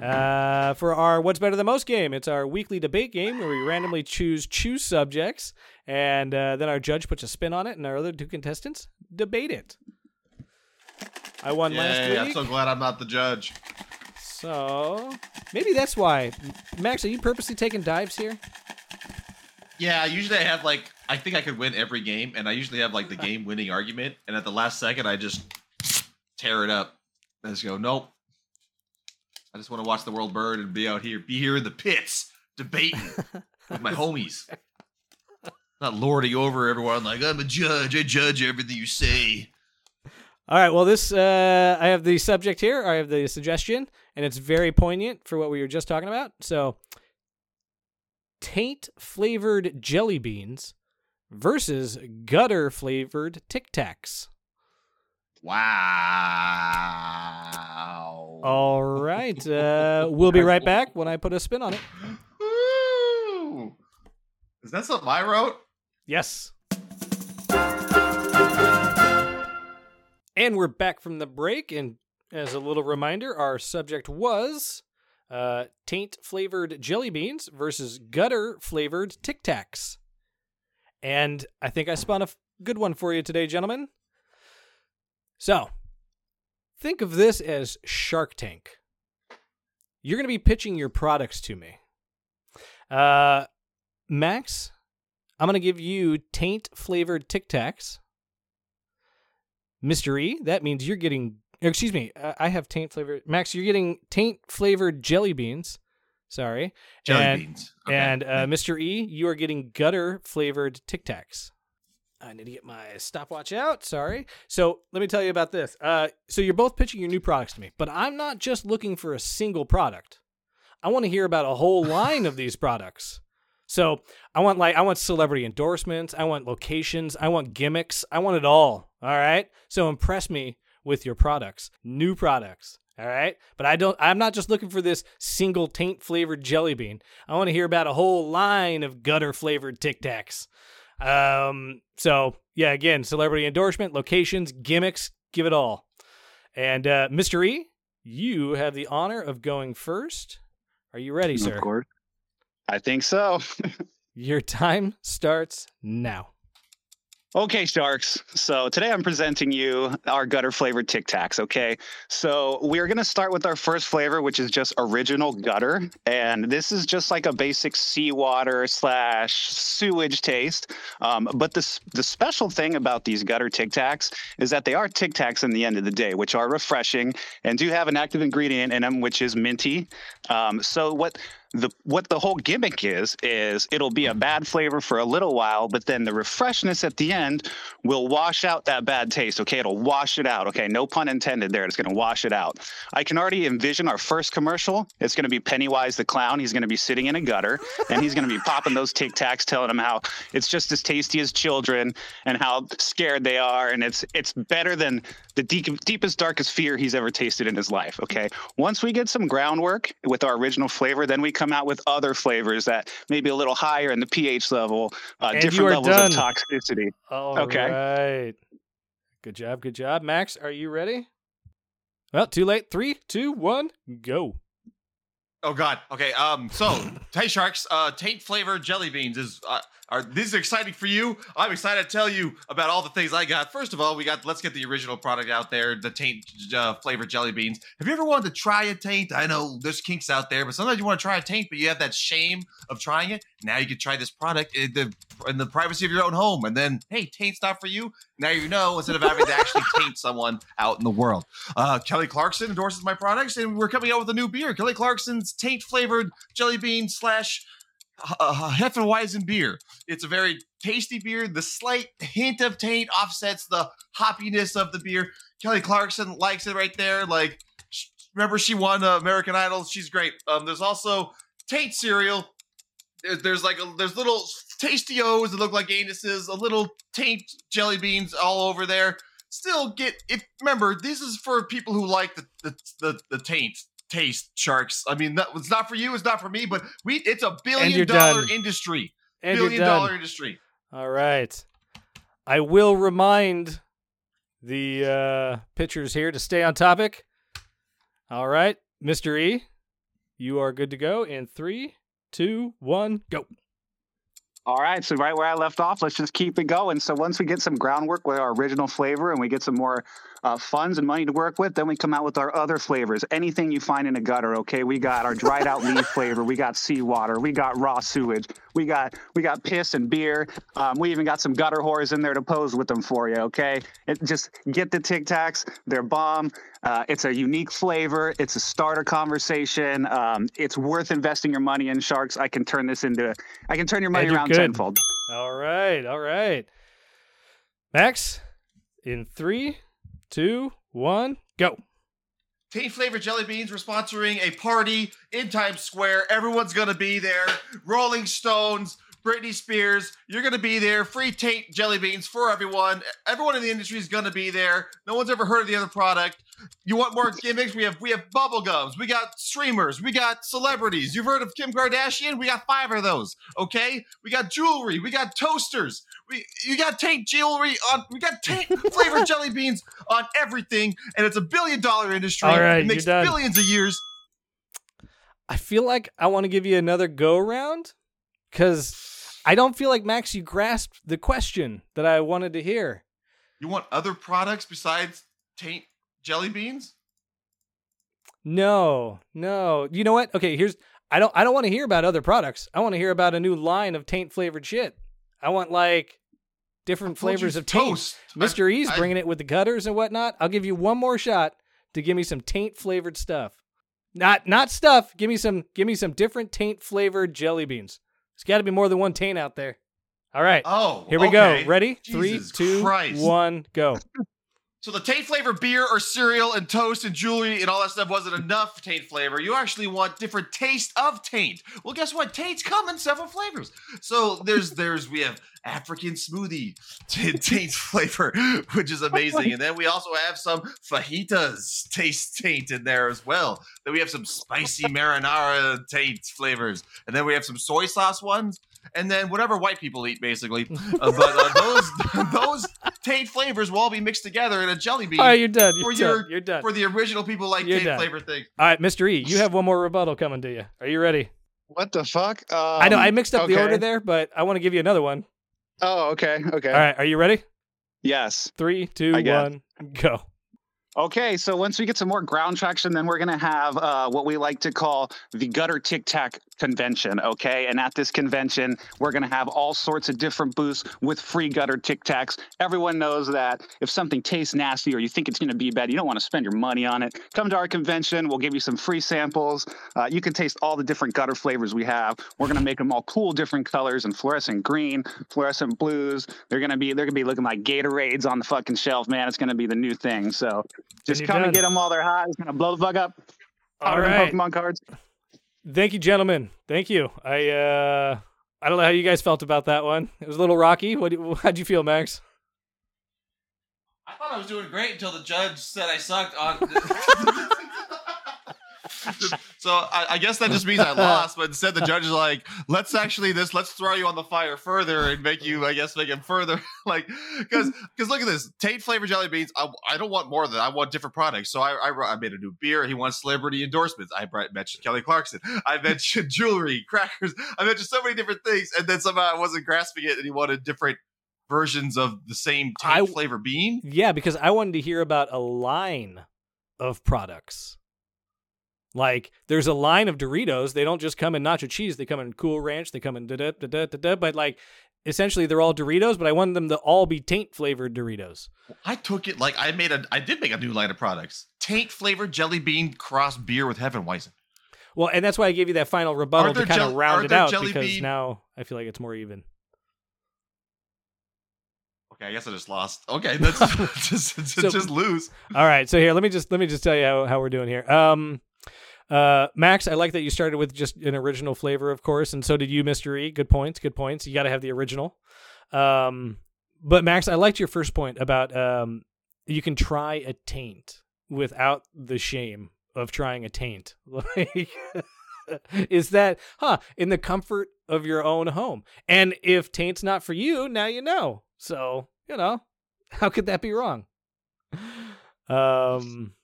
Uh, for our What's Better Than Most game, it's our weekly debate game where we randomly choose choose subjects, and uh, then our judge puts a spin on it, and our other two contestants debate it. I won last year. Yeah, week, I'm so glad I'm not the judge. so maybe that's why. Max, are you purposely taking dives here? Yeah, usually I have like I think I could win every game, and I usually have like the ah. game winning argument, and at the last second I just tear it up. I just go, nope. I just want to watch the world burn and be out here, be here in the pits, debating *laughs* with my homies. Not lording over everyone like I'm a judge. I judge everything you say. All right. Well, this uh, I have the subject here. I have the suggestion, and it's very poignant for what we were just talking about. So, taint flavored jelly beans versus gutter flavored Tic Tacs. Wow. All right. Uh, we'll be *laughs* right back when I put a spin on it. Is that something I wrote? Yes. And we're back from the break. And as a little reminder, our subject was uh, taint flavored jelly beans versus gutter flavored Tic Tacs. And I think I spun a f- good one for you today, gentlemen. So, think of this as Shark Tank. You're going to be pitching your products to me. Uh, Max, I'm going to give you taint flavored Tic Tacs. Mr. E, that means you're getting, excuse me, I have taint flavored. Max, you're getting taint flavored jelly beans. Sorry. Jelly And- beans. Okay. And uh, Mr. E, you are getting gutter flavored Tic Tacs. I need to get my stopwatch out. Sorry. So let me tell you about this. Uh, so you're both pitching your new products to me, but I'm not just looking for a single product. I want to hear about a whole line of these products. So I want like I want celebrity endorsements. I want locations. I want gimmicks. I want it all. All right. So impress me with your products, new products. All right. But I don't. I'm not just looking for this single taint flavored jelly bean. I want to hear about a whole line of gutter flavored Tic Tacs. Um. So yeah, again, celebrity endorsement, locations, gimmicks, give it all. And uh, Mr. E, you have the honor of going first. Are you ready, sir? Of course. I think so. *laughs* Your time starts now. Okay, Sharks. So today I'm presenting you our gutter flavored Tic Tacs. Okay. So we're going to start with our first flavor, which is just original gutter. And this is just like a basic seawater slash sewage taste. Um, but this, the special thing about these gutter Tic Tacs is that they are Tic Tacs in the end of the day, which are refreshing and do have an active ingredient in them, which is minty. Um, so what the what the whole gimmick is is it'll be a bad flavor for a little while, but then the refreshness at the end will wash out that bad taste. Okay, it'll wash it out. Okay, no pun intended there. It's going to wash it out. I can already envision our first commercial. It's going to be Pennywise the clown. He's going to be sitting in a gutter and he's going to be popping those Tic Tacs, telling them how it's just as tasty as children and how scared they are, and it's it's better than the deep, deepest, darkest fear he's ever tasted in his life. Okay, once we get some groundwork with our original flavor, then we come out with other flavors that maybe a little higher in the pH level, uh, And you different are levels done. of toxicity. All Okay. right. Good job. Good job. Max, are you ready? Well, too late. Three, two, one, go. Oh God. Okay. Um. So, hey sharks. Uh, taint flavored jelly beans is. Uh, are these are exciting for you? I'm excited to tell you about all the things I got. First of all, we got. Let's get the original product out there. The taint uh, flavored jelly beans. Have you ever wanted to try a taint? I know there's kinks out there, but sometimes you want to try a taint, but you have that shame of trying it. Now you can try this product in the in the privacy of your own home, and then hey, taint's not for you. Now you know instead of having to actually *laughs* taint someone out in the world. Uh, Kelly Clarkson endorses my products, and we're coming out with a new beer. Kelly Clarkson's taint flavored jelly bean slash uh, Hefeweizen beer. It's a very tasty beer. The slight hint of taint offsets the hoppiness of the beer. Kelly Clarkson likes it right there. Like, remember she won uh, American Idol. She's great. Um, there's also taint cereal. There's, there's like a, there's little tasty O's that look like anuses, a little taint jelly beans all over there. Still get if remember this is for people who like the the the, the taint taste sharks. I mean, that, it's not for you, it's not for me, but we it's a billion dollar done. industry. And billion you're done. dollar industry. All right. I will remind the uh, pitchers here to stay on topic. All right, Mr. E, you are good to go in three, two, one, go. All right, so right where I left off, let's just keep it going. So once we get some groundwork with our original flavor and we get some more uh, funds and money to work with, then we come out with our other flavors. Anything you find in a gutter, okay? We got our dried out leaf flavor, we got seawater, we got raw sewage, we got we got piss and beer. Um, we even got some gutter whores in there to pose with them for you, okay? It, just get the Tic Tacs, they're bomb. Uh, it's a unique flavor. It's a starter conversation. Um, it's worth investing your money in sharks. I can turn this into, I can turn your money around good. tenfold. All right, all right. Max, in three, two, one, go. Taint flavored jelly beans. We're sponsoring a party in Times Square. Everyone's gonna be there. Rolling Stones, Britney Spears. You're gonna be there. Free taint jelly beans for everyone. Everyone in the industry is gonna be there. No one's ever heard of the other product. You want more gimmicks? We have we have bubble gums. We got streamers. We got celebrities. You've heard of Kim Kardashian? We got five of those. Okay. We got jewelry. We got toasters. We you got taint jewelry on. We got taint *laughs* flavored jelly beans on everything, and it's a billion dollar industry. All right, it makes you're done. billions of years. I feel like I want to give you another go around because I don't feel like Max, you grasped the question that I wanted to hear. You want other products besides taint jelly beans? No, no. You know what? Okay, here's I don't I don't want to hear about other products. I want to hear about a new line of taint flavored shit. I want like different flavors of taint. toast. Mr. I- E's I- bringing it with the gutters and whatnot. I'll give you one more shot to give me some taint flavored stuff. Not not stuff. Give me some give me some different taint flavored jelly beans. There's got to be more than one taint out there. All right. Oh, Here we okay. go. Ready? Three, Jesus two, one, go. So the taint flavor beer or cereal and toast and jewelry and all that stuff wasn't enough taint flavor. You actually want different taste of taint. Well, guess what? Taints come in several flavors. So there's there's we have African smoothie *laughs* taint flavor, which is amazing. And then we also have some fajitas taste taint in there as well. Then we have some spicy marinara taint flavors. And then we have some soy sauce ones. And then whatever white people eat, basically. Uh, but uh, those *laughs* those taint flavors will all be mixed together in a jelly bean All right, you're done. You're for done. your you're done. for the original people like You're taint done. flavor thing. All right, Mr. E, you *laughs* have one more rebuttal coming to you. Are you ready? What the fuck? Um, I know I mixed up the order there, but I want to give you another one. Oh, okay, okay. All right, are you ready? Yes. Three, two, I guess. one, go. Okay, so once we get some more ground traction, then we're gonna have uh, what we like to call the Gutter Tic Tac Convention. Okay, and at this convention, we're gonna have all sorts of different booths with free Gutter Tic Tacs. Everyone knows that if something tastes nasty or you think it's gonna be bad, you don't want to spend your money on it. Come to our convention. We'll give you some free samples. Uh, you can taste all the different gutter flavors we have. We're gonna make them all cool, different colors and fluorescent green, fluorescent blues. They're gonna be they're gonna be looking like Gatorades on the fucking shelf, man. It's gonna be the new thing. So just you're come and get them while they're hot. It's gonna blow the fuck up. All Powder and right. Pokemon cards. Thank you, gentlemen. Thank you. I uh I don't know how you guys felt about that one. It was a little rocky. What how'd you feel, Max? I thought I was doing great until the judge said I sucked on. *laughs* So I, I guess that just means I lost. But instead, the judge is like, "Let's actually this. Let's throw you on the fire further and make you, I guess, make him further." *laughs* like, because because look at this Taint flavored jelly beans. I, I don't want more than. I want different products. So I, I I made a new beer. He wants celebrity endorsements. I mentioned Kelly Clarkson. I mentioned *laughs* jewelry, crackers. I mentioned so many different things, and then somehow I wasn't grasping it, and he wanted different versions of the same taint I- flavor bean. Yeah, because I wanted to hear about a line of products. Like there's a line of Doritos. They don't just come in nacho cheese. They come in Cool Ranch. They come in da da da da da da. But like essentially they're all Doritos. But I wanted them to all be taint flavored Doritos. I took it like I made a I did make a new line of products. Taint flavored jelly bean cross beer with Hefeweizen. Well, and that's why I gave you that final rebuttal to kind of round it out because bean- now I feel like it's more even. Okay, I guess I just lost. Okay, that's *laughs* *laughs* just just, So- just lose. All right, so here let me just let me just tell you how, how we're doing here. Um, uh, Max, I like that you started with just an original flavor, of course, and so did you, Mister E. Good points, good points. You got to have the original. Um, but Max, I liked your first point about um, you can try a taint without the shame of trying a taint. *laughs* Like, is that huh in the comfort of your own home? And if taint's not for you, now you know. So you know, how could that be wrong? *laughs* Um,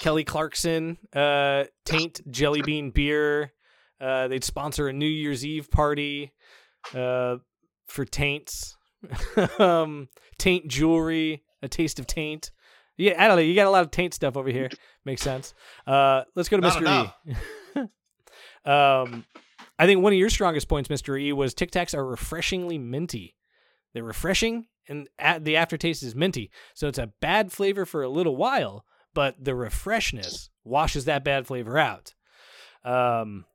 Kelly Clarkson, uh, Taint Jelly Bean Beer. Uh, they'd sponsor a New Year's Eve party uh, for Taints. *laughs* um, taint Jewelry, A Taste of Taint. Yeah, I don't know. You got a lot of Taint stuff over here. Makes sense. Uh, let's go to Not Mr. E. *laughs* um, I think one of your strongest points, Mr. E, was Tic Tacs are refreshingly minty. They're refreshing, and the aftertaste is minty. So it's a bad flavor for a little while, but the refreshness washes that bad flavor out. Um,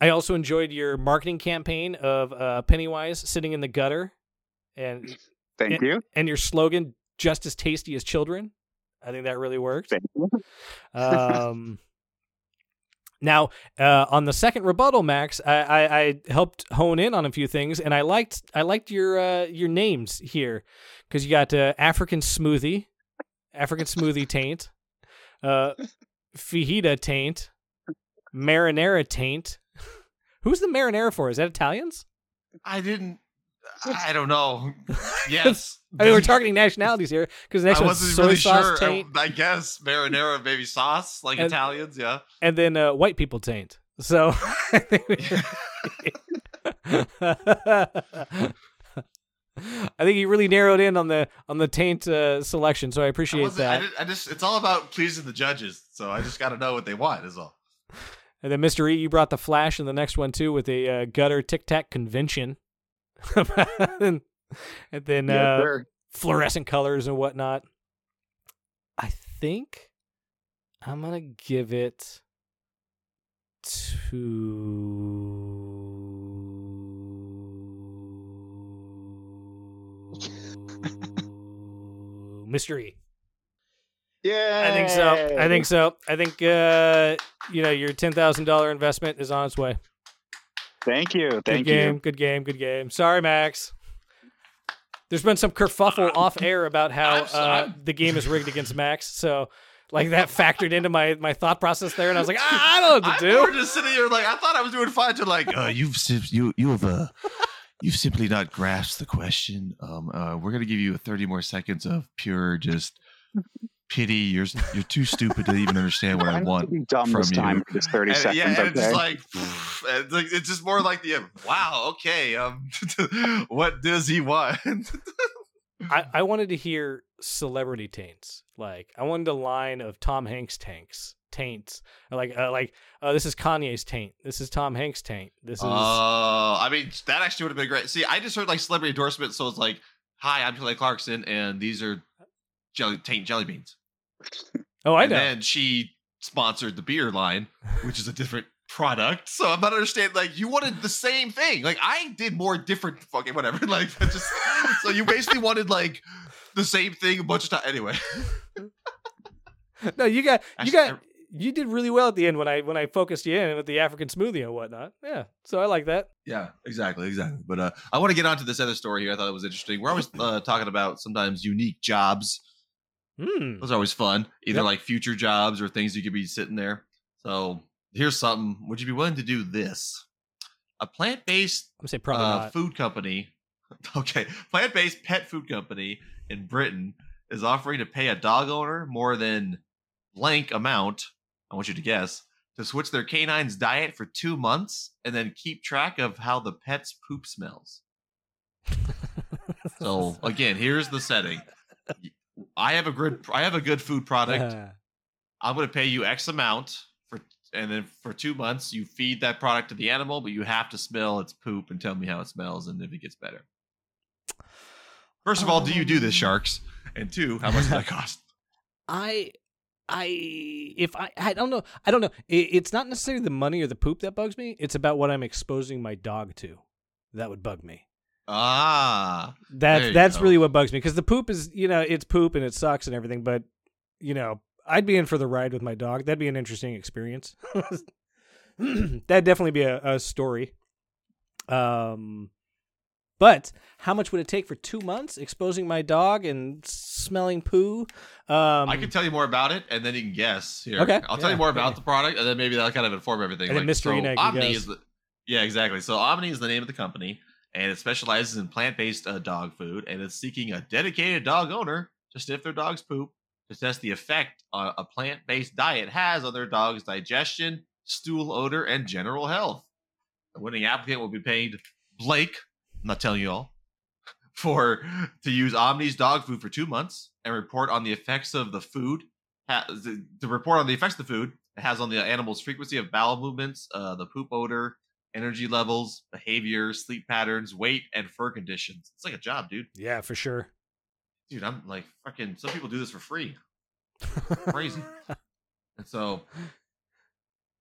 I also enjoyed your marketing campaign of uh, Pennywise sitting in the gutter, and *clears throat* Thank you. and your slogan "Just as tasty as children." I think that really worked. Thank you. Um, now, uh, on the second rebuttal, Max, I, I, I helped hone in on a few things, and I liked I liked your uh, your names here because you got uh, African smoothie, African smoothie taint, uh, fajita taint, marinara taint. *laughs* Who's the marinara for? Is that Italians? I didn't. *laughs* I don't know. Yes, *laughs* I mean, we're targeting nationalities here because the next I one's wasn't soy really sauce sure. I, taint, I guess marinara, maybe sauce, like And- Italians. Yeah. and then uh, white people taint. So *laughs* I think he really narrowed in on the on the taint uh, selection. So I I, appreciate wasn't- I, that. did, I just. It's all about pleasing the judges. So I just got to know what they want. Is all. And then Mr. E, you brought the flash in the next one too with a uh, gutter tic tac convention, and, *laughs* and then Yes, uh, sir. fluorescent colors and whatnot. I think I'm gonna give it to Mr. E. Yeah. I think so. I think so. I think uh, you know your ten thousand dollar investment is on its way. Thank you. Good Thank game. you. Good game. Good game. Sorry, Max. There's been some kerfuffle *laughs* off air about how uh, the game is rigged against Max. So, like that factored into my my thought process there, and I was like, I, I don't know what to I, do. We're just sitting here like I thought I was doing fine. To like, uh, you've sim- you you have uh, you've simply not grasped the question. Um, uh, we're gonna give you 30 more seconds of pure just pity. You're you're too stupid to even understand what I *laughs* I'm want. gonna dumb this from time you. for this 30 And, seconds. yeah, and okay. it's just like, and it's like it's just more like the wow. Okay, um, *laughs* what does he want? I, I wanted to hear celebrity taints. Like I wanted a line of Tom Hanks tanks taints. Like uh, like uh, this is Kanye's taint. This is Tom Hanks taint. This is Oh, I mean, that actually would have been great. See, I just heard like celebrity endorsement, so it's like, "Hi, I'm Kelly Clarkson, and these are jelly taint jelly beans." oh I and know. then she sponsored the beer line, which is a different product. So I'm not understanding. Like, you wanted the same thing. Like, I did more different. Fucking whatever. *laughs* Like, just so you basically wanted like the same thing a bunch of times. Anyway, *laughs* no, you got you Actually, got you did really well at the end when I when I focused you in with the African smoothie and whatnot. Yeah, so I like that. Yeah, exactly, exactly. But uh, I want to get on to this other story here. I thought it was interesting. We're always uh, talking about sometimes unique jobs. Hmm. Those are always fun. Either Yep. like future jobs or things you could be sitting there. So here's something. Would you be willing to do this? A plant-based I'm say probably uh, food company. *laughs* Okay, plant-based pet food company in Britain is offering to pay a dog owner more than blank amount. I want you to guess to switch their canine's diet for two months and then keep track of how the pet's poop smells. So again, here's the setting. I have a good I have a good food product. Uh, I'm going to pay you X amount for, and then for two months you feed that product to the animal, but you have to smell its poop and tell me how it smells and if it gets better. First of all, do you do this, Um, sharks? And two, how much does that *laughs* cost? I I if I I don't know I don't know. It, it's not necessarily the money or the poop that bugs me. It's about what I'm exposing my dog to that would bug me. Ah, that's that's go. really what bugs me because the poop is you know it's poop and it sucks and everything but you know I'd be in for the ride with my dog. That'd be an interesting experience. *clears throat* That'd definitely be a, a story. Um but how much would it take for two months exposing my dog and smelling poo um I can tell you more about it, and then you can guess. Here, Okay, I'll tell yeah, you more about okay. the product, and then maybe that'll kind of inform everything. And then Mr. so Enoch, Omni is the yeah, exactly. So Omni is the name of the company, and it specializes in plant-based uh, dog food, and it's seeking a dedicated dog owner to sniff their dog's poop to test the effect uh, a plant-based diet has on their dog's digestion, stool odor, and general health. The winning applicant will be paid Blake. I'm not telling you all *laughs* for to use Omni's dog food for two months and report on the effects of the food. Ha, to report on the effects of the food it has on the animal's frequency of bowel movements, uh, the poop odor, energy levels, behavior, sleep patterns, weight, and fur conditions. It's like a job, dude. yeah for sure Dude, I'm like fucking. Some people do this for free. *laughs* Crazy. And so,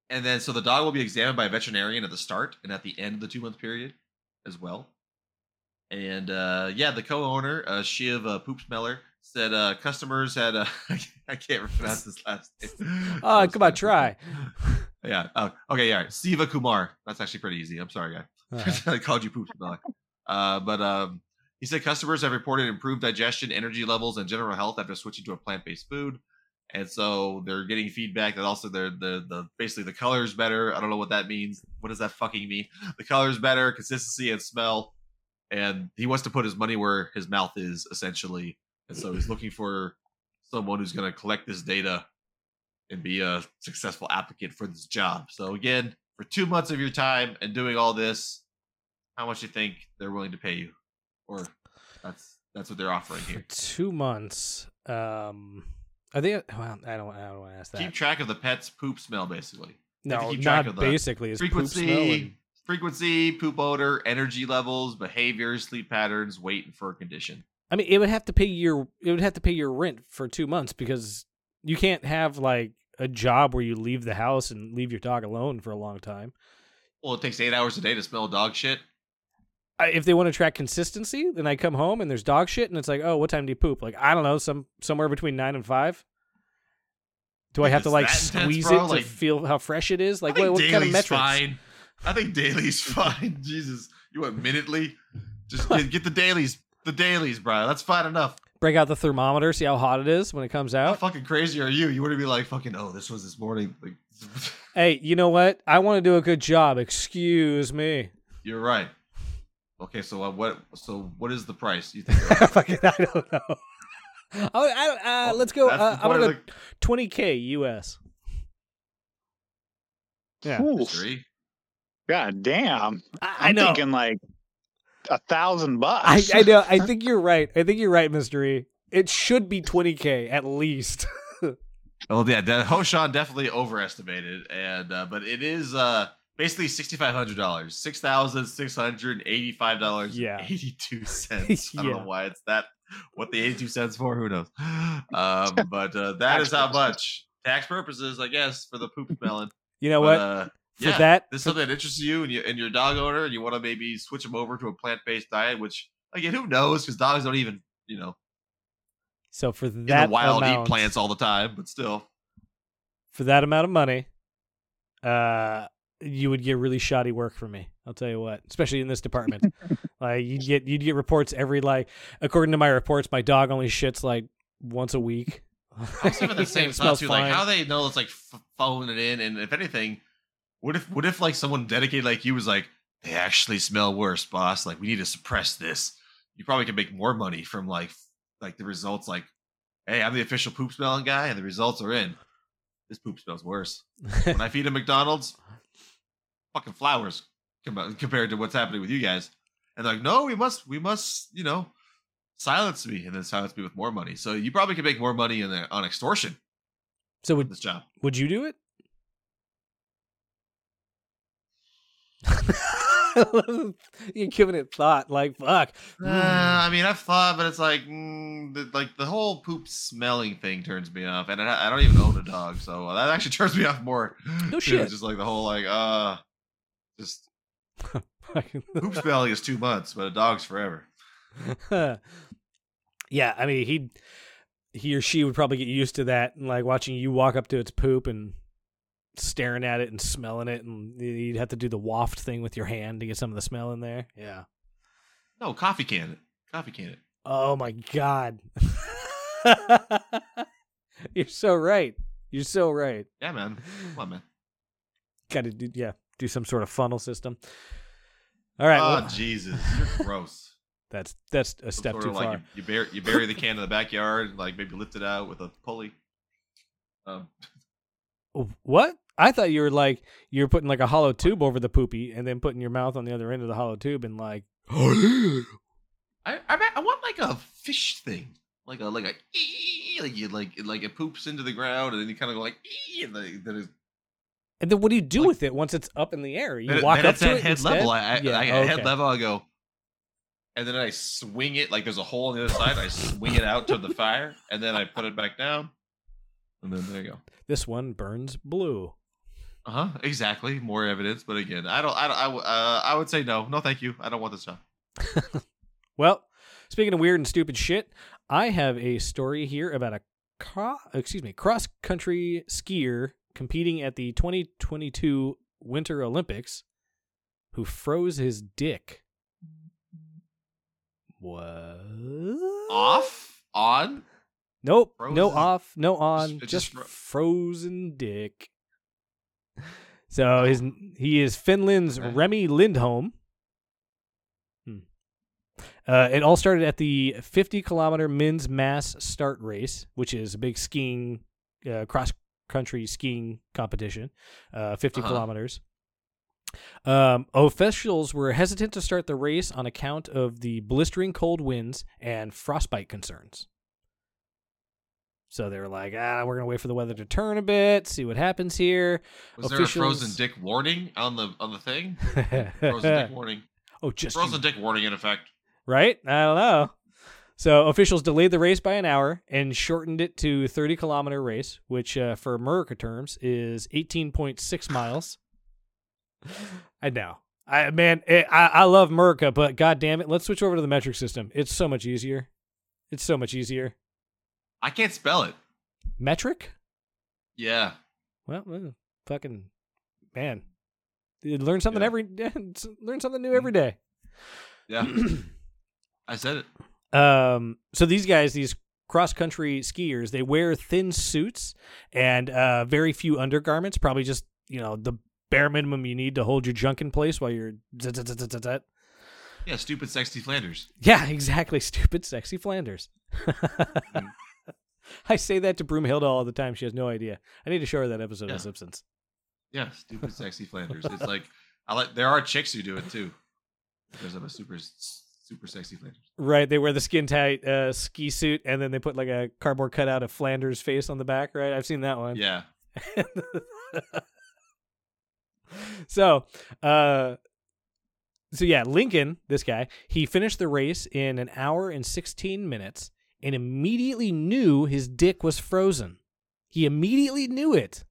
and then so the dog will be examined by a veterinarian at the start and at the end of the two month period as well. And uh, yeah, the co-owner, uh, Shiv uh, Poop Smeller, said uh, customers had uh, *laughs* I can't pronounce this last name. *laughs* Oh, come on, try. *laughs* Yeah. Oh, okay. Yeah. Sivakumar. That's actually pretty easy. I'm sorry, guy. Uh-huh. I called you poop smeller. Uh, but um, he said customers have reported improved digestion, energy levels, and general health after switching to a plant-based food. And so they're getting feedback that also they're the the basically the color's better. I don't know what that means. What does that fucking mean? The color's better, consistency and smell. And he wants to put his money where his mouth is, essentially. And so he's looking for someone who's going to collect this data and be a successful applicant for this job. So again, for two months of your time and doing all this, how much do you think they're willing to pay you? Or that's that's what they're offering for here. two months um are they well i don't i don't want to ask that Keep track of the pet's poop smell, basically. no keep track not of the basically it's poop smell Frequency, and- frequency, poop odor, energy levels, behavior, sleep patterns, weight, and fur condition. i mean it would have to pay your it would have to pay your rent for two months because you can't have like a job where you leave the house and leave your dog alone for a long time Well, it takes eight hours a day to smell dog shit. I, if they want to track consistency then i come home and there's dog shit and it's like oh what time do you poop like i don't know some somewhere between nine and five do i have to like that intense, squeeze it to Like- feel how fresh it is like what, what kind of metrics fine. I think daily's *laughs* fine. Jesus, you want minutely? Just get, get the dailies. The dailies, bro. That's fine enough. break out the thermometer see how hot it is when it comes out. How out fucking crazy are you? You want to be like fucking? Oh, this was this morning. Like, *laughs* Hey, you know what? I want to do a good job. Excuse me. you're right. Okay, so uh, what? So what is the price? You think? *laughs* Fucking, I don't know. Oh, I, uh, let's go. That's Uh, I'm point gonna go twenty k US. Yeah, the Ooh, mystery. God damn. I, I'm I know. thinking like a thousand bucks. I know. I *laughs* think you're right. I think you're right, Mystery. It should be twenty k at least. *laughs* Oh yeah, de- Hoshan definitely overestimated, and uh, but it is uh basically sixty five hundred dollars, six thousand six hundred eighty five dollars, Yeah. eighty two *laughs* cents. I don't Yeah. know why it's that. What the eighty two cents for? Who knows? Um, but uh, that Tax is how much tax purposes, I guess, for the poop melon. You know But, what? For yeah, that, this is something that interests you and you and your dog owner, and you want to maybe switch them over to a plant based diet. Which again, who knows? Because dogs don't even you know so for in that the wild amount, eat plants all the time. But still, for that amount of money, uh, you would get really shoddy work from me. I'll tell you what, especially in this department. like you'd get you'd get reports every like according to my reports, my dog only shits like once a week. I was the *laughs* same thought too. fine. Like how they know it's like f- phoning it in, and if anything, what if what if like someone dedicated like you was like they actually smell worse, boss? Like we need to suppress this. You probably could make more money from like like the results. Like, hey, I'm the official poop smelling guy, and the results are in. This poop smells worse. When I feed a McDonald's, fucking flowers uh, compared to what's happening with you guys. And they're like, no, we must, we must, you know, silence me, and then silence me with more money. So you probably could make more money in the, on extortion. so would this job. would you do it? *laughs* You're giving it thought, like fuck. Uh, I mean, I've thought, but it's like, mm, the, like the whole poop smelling thing turns me off, and I, I don't even own a dog, so that actually *laughs* turns me off more. No shit. Just like the whole like, uh, just *laughs* poop smelling is two months, but a dog's forever. yeah, I mean he he or she would probably get used to that and like watching you walk up to its poop and staring at it and smelling it and you'd have to do the waft thing with your hand to get some of the smell in there. Yeah. No, coffee can it, coffee can it. Oh my god. *laughs* You're so right. You're so right. Yeah, man. Come on, man. Got to do yeah, do some sort of funnel system. All right, oh well, Jesus, *laughs* you're gross. that's that's a Some step too of far. you, you bury you bury the can in the backyard, like maybe lift it out with a pulley. Um, What? I thought you were like you were putting like a hollow tube over the poopy and then putting your mouth on the other end of the hollow tube and like *gasps* I I, I want like a fish thing, like a like a *laughs* like you like it, like it poops into the ground and then you kind of go like *laughs* and then then And then what do you do Like- with it once it's up in the air? You then, walk then up to it head instead? level. I, I, Yeah, I at okay. head level I go, and then I swing it like there's a hole on the other side. I swing it out to the fire, and then I put it back down, and then there you go. This one burns blue. Uh huh. Exactly. More evidence, but again, I don't. I don't. I, uh, I would say no. No, thank you. I don't want this job. *laughs* Well, speaking of weird and stupid shit, I have a story here about a cro- excuse me cross country skier competing at the 2022 Winter Olympics who froze his dick. What? Off on. Nope. Froze no off. No on. it just just fro- frozen dick. *laughs* So his he is Finland's. Remi Lindholm. Hmm. Uh, it all started at the 50 kilometer men's mass start race, which is a big skiing, uh, cross country skiing competition, uh, 50 Uh-huh. kilometers. Um, officials were hesitant to start the race on account of the blistering cold winds and frostbite concerns. So they were like, ah, we're gonna wait for the weather to turn a bit, see what happens here. Was there a frozen dick warning on the on the thing? *laughs* Frozen dick warning. oh, just Frozen dick warning in effect. right? I don't know. So officials delayed the race by an hour and shortened it to 30 kilometer race, which uh, for America terms is 18.6 miles. I know. I man, it, I I love America, but god damn it, let's switch over to the metric system. It's so much easier. It's so much easier. I can't spell it. Metric? Yeah. Well, well, fucking man. You learn something Yeah. every *laughs* learn something new every day. Yeah. *clears throat* I said it. Um, so these guys, these cross country skiers, they wear thin suits and uh, very few undergarments. Probably just you know the bare minimum you need to hold your junk in place while you're. Yeah, stupid sexy Flanders. Yeah, *laughs* exactly. Stupid, sexy Flanders. *laughs* *laughs* I say that to Broomhilda all the time. She has no idea. I need to show her that episode Yeah. of Simpsons. Yeah, stupid sexy Flanders. It's *laughs* like I like there are chicks who do it too. There's a super super sexy Flanders. Right, they wear the skin tight uh, ski suit, and then they put like a cardboard cutout of Flanders' face on the back. Right, I've seen that one. Yeah. *laughs* so, uh, so yeah, Lincoln, this guy, he finished the race in an hour and 16 minutes and immediately knew his dick was frozen. He immediately knew it.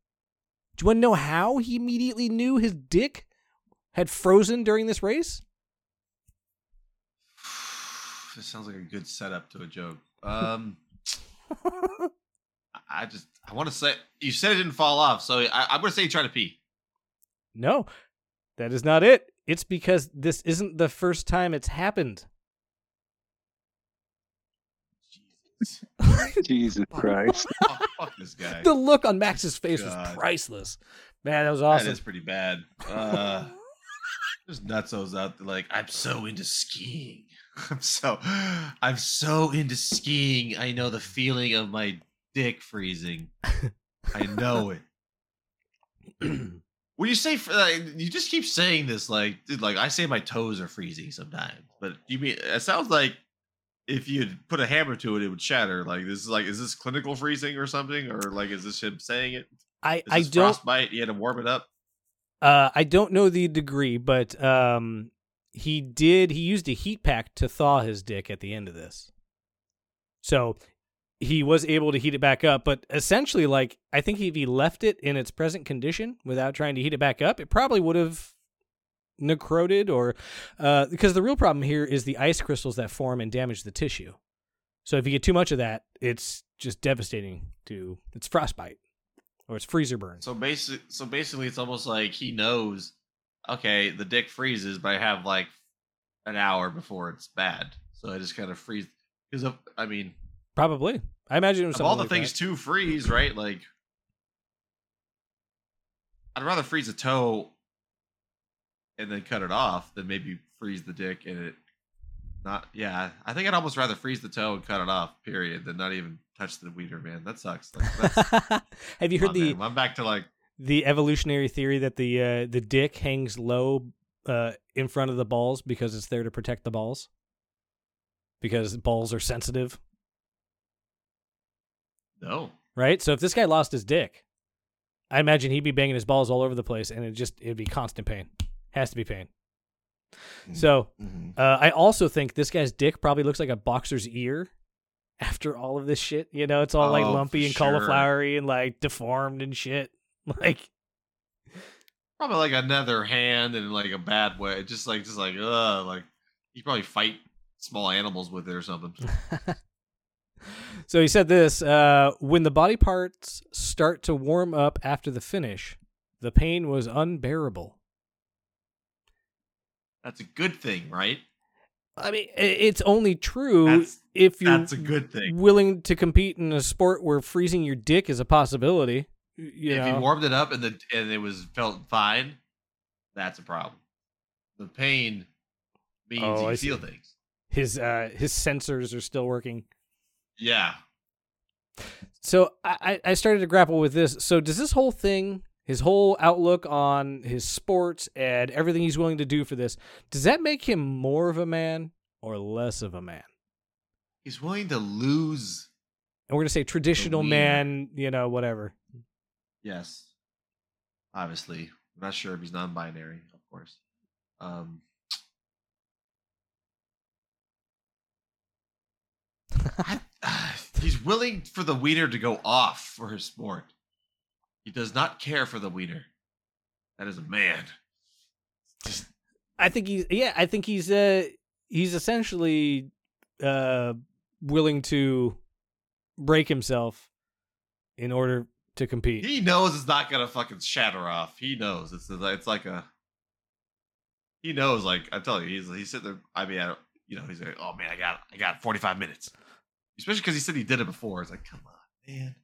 Do you want to know how he immediately knew his dick had frozen during this race? *sighs* This sounds like a good setup to a joke. Um *laughs* I just I want to say you said it didn't fall off, so I, I'm gonna say you tried to pee. No, that is not it. It's because this isn't the first time it's happened. *laughs* Jesus Christ. *laughs* fuck, fuck this guy. The look on Max's face was priceless. Man, that was awesome. That is pretty bad. Uh, *laughs* there's nutzos out there like I'm so into skiing. I'm so I'm so into skiing. I know the feeling of my dick freezing. I know it. *clears throat* When you say fr- like, you just keep saying this like dude, like I say my toes are freezing sometimes, but you mean it sounds like if you put a hammer to it, it would shatter. Like this is like is this clinical freezing or something, or like is this him saying it? I, I don't frostbite. You had to warm it up. uh I don't know the degree, but um he did he used a heat pack to thaw his dick at the end of this. So he was able to heat it back up, but essentially like I think if he left it in its present condition without trying to heat it back up, it probably would have necroted or uh because the real problem here is the ice crystals that form and damage the tissue. So if you get too much of that, it's just devastating to it's frostbite or it's freezer burn. So basic, so basically, it's almost like he knows. Okay, the dick freezes, but I have like an hour before it's bad, so I just kind of freeze. Because I mean, Probably. I imagine it was of all the like things to freeze, right? Like, I'd rather freeze a toe and then cut it off than maybe freeze the dick and it not. Yeah, I think I'd almost rather freeze the toe and cut it off. Period, than not even touch the wiener. Man, that sucks. Like. *laughs* Have you heard the man. I'm back to like. the evolutionary theory that the uh, the dick hangs low uh, in front of the balls because it's there to protect the balls? Because balls are sensitive, No. right? So if this guy lost his dick, I imagine he'd be banging his balls all over the place, and it just it'd be constant pain. Has to be pain. So Mhm. uh, I also think this guy's dick probably looks like a boxer's ear *laughs* after all of this shit. You know, it's all like Oh, lumpy and sure. cauliflowery and like deformed and shit. *laughs* Like, probably like another hand in like a bad way. Just like just like uh like you probably fight small animals with it or something. *laughs* so he said this uh, when the body parts start to warm up after the finish, the pain was unbearable. That's a good thing, right? I mean, it's only true That's if you're that's a good thing. willing to compete in a sport where freezing your dick is a possibility. You if know? you warmed it up and the and it was felt fine, that's a problem. The pain means Oh, you I feel see. things. his uh, his sensors are still working. Yeah. So I I started to grapple with this. So does this whole thing, his whole outlook on his sports and everything he's willing to do for this, does that make him more of a man or less of a man? He's willing to lose. And we're gonna say traditional man, you know, whatever. Yes. Obviously. I'm not sure if he's non binary, of course. Um *laughs* I- he's willing for the wiener to go off for his sport. He does not care for the wiener. That is a man. Just I think he's yeah, I think he's uh he's essentially uh willing to break himself in order to compete. he knows it's not gonna fucking shatter off. He knows it's it's like a. He knows, like I'm telling you, he's he's sitting there. I mean, I don't, you know, he's like, oh man, I got I got 45 minutes. Especially because he said he did it before. It's like, come on, man.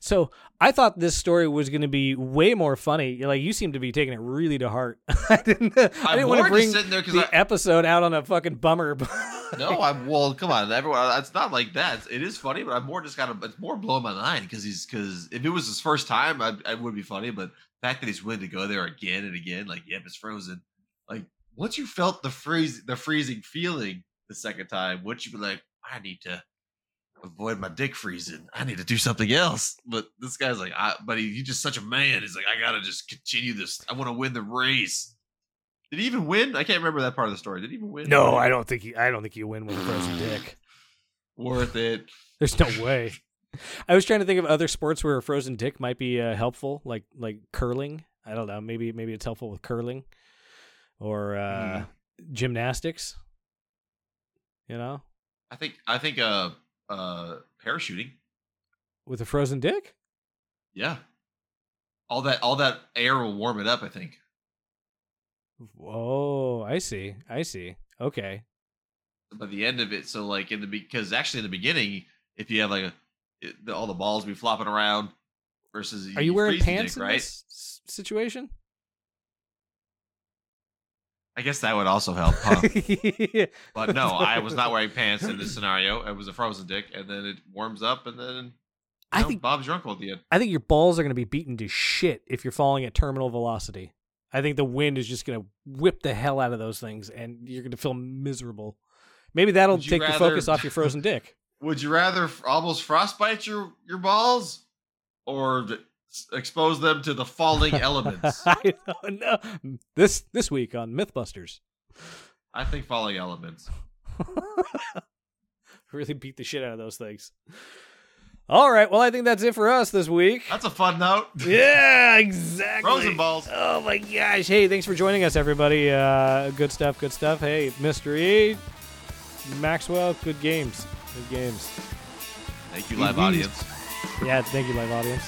So I thought this story was going to be way more funny. Like you seem to be taking it really to heart. *laughs* I didn't. I didn't want to bring there because the episode out on a fucking bummer. *laughs* no, I'm well. Come on, everyone. Uh, it's not like that. It's, it is funny, but I'm more just kind of. It's more blowing my mind because he's because if it was his first time, I, I would be funny. But the fact that he's willing to go there again and again, like, yep, it's frozen. Like once you felt the freeze, the freezing feeling the second time, once you be like, I need to avoid my dick freezing. I need to do something else. But this guy's like, I, but he, he's just such a man. He's like, I gotta just continue this. I want to win the race. Did he even win? I can't remember that part of the story. Did he even win? no, I don't think. he. I don't think you win with a frozen dick. *sighs* Worth it. There's no way. I was trying to think of other sports where a frozen dick might be uh, helpful, like like curling. I don't know. Maybe maybe it's helpful with curling or uh, gymnastics. You know, I think I think uh uh parachuting. with a frozen dick. Yeah. All that all that air will warm it up, I think. Oh, I see. I see. Okay. by the end of it. So like in the because actually in the beginning, if you have like a it, the, all the balls be flopping around versus Are you wearing pants dick, in right? this situation? I guess that would also help. Huh? *laughs* but no, I was not wearing pants in this scenario. It was a frozen dick, and then it warms up, and then I know, think Bob's drunk at the end. I think your balls are going to be beaten to shit if you're falling at terminal velocity. I think the wind is just going to whip the hell out of those things, and you're going to feel miserable. Maybe that'll you take the rather- focus off your frozen dick. *laughs* Would you rather almost frostbite your your balls, or expose them to the falling elements? *laughs* I don't know. This this week on MythBusters, I think falling elements. *laughs* really beat the shit out of those things. All right, well, I think that's it for us this week. That's a fun note. *laughs* Yeah, exactly. Frozen balls. Oh my gosh! Hey, thanks for joining us, everybody. Uh, good stuff. Good stuff. Hey, Mystery, Maxwell. Good games. Good games. Thank you, live Mhm. audience. Yeah, thank you, live audience.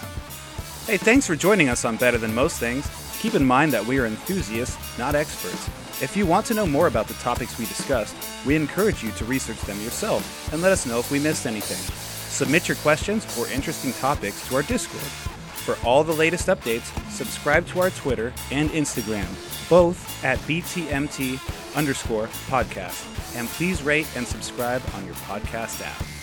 Hey, thanks for joining us on Better Than Most Things. Keep in mind that we are enthusiasts, not experts. If you want to know more about the topics we discussed, we encourage you to research them yourself and let us know if we missed anything. Submit your questions or interesting topics to our Discord. For all the latest updates, subscribe to our Twitter and Instagram, both at BTMT underscore podcast. And please rate and subscribe on your podcast app.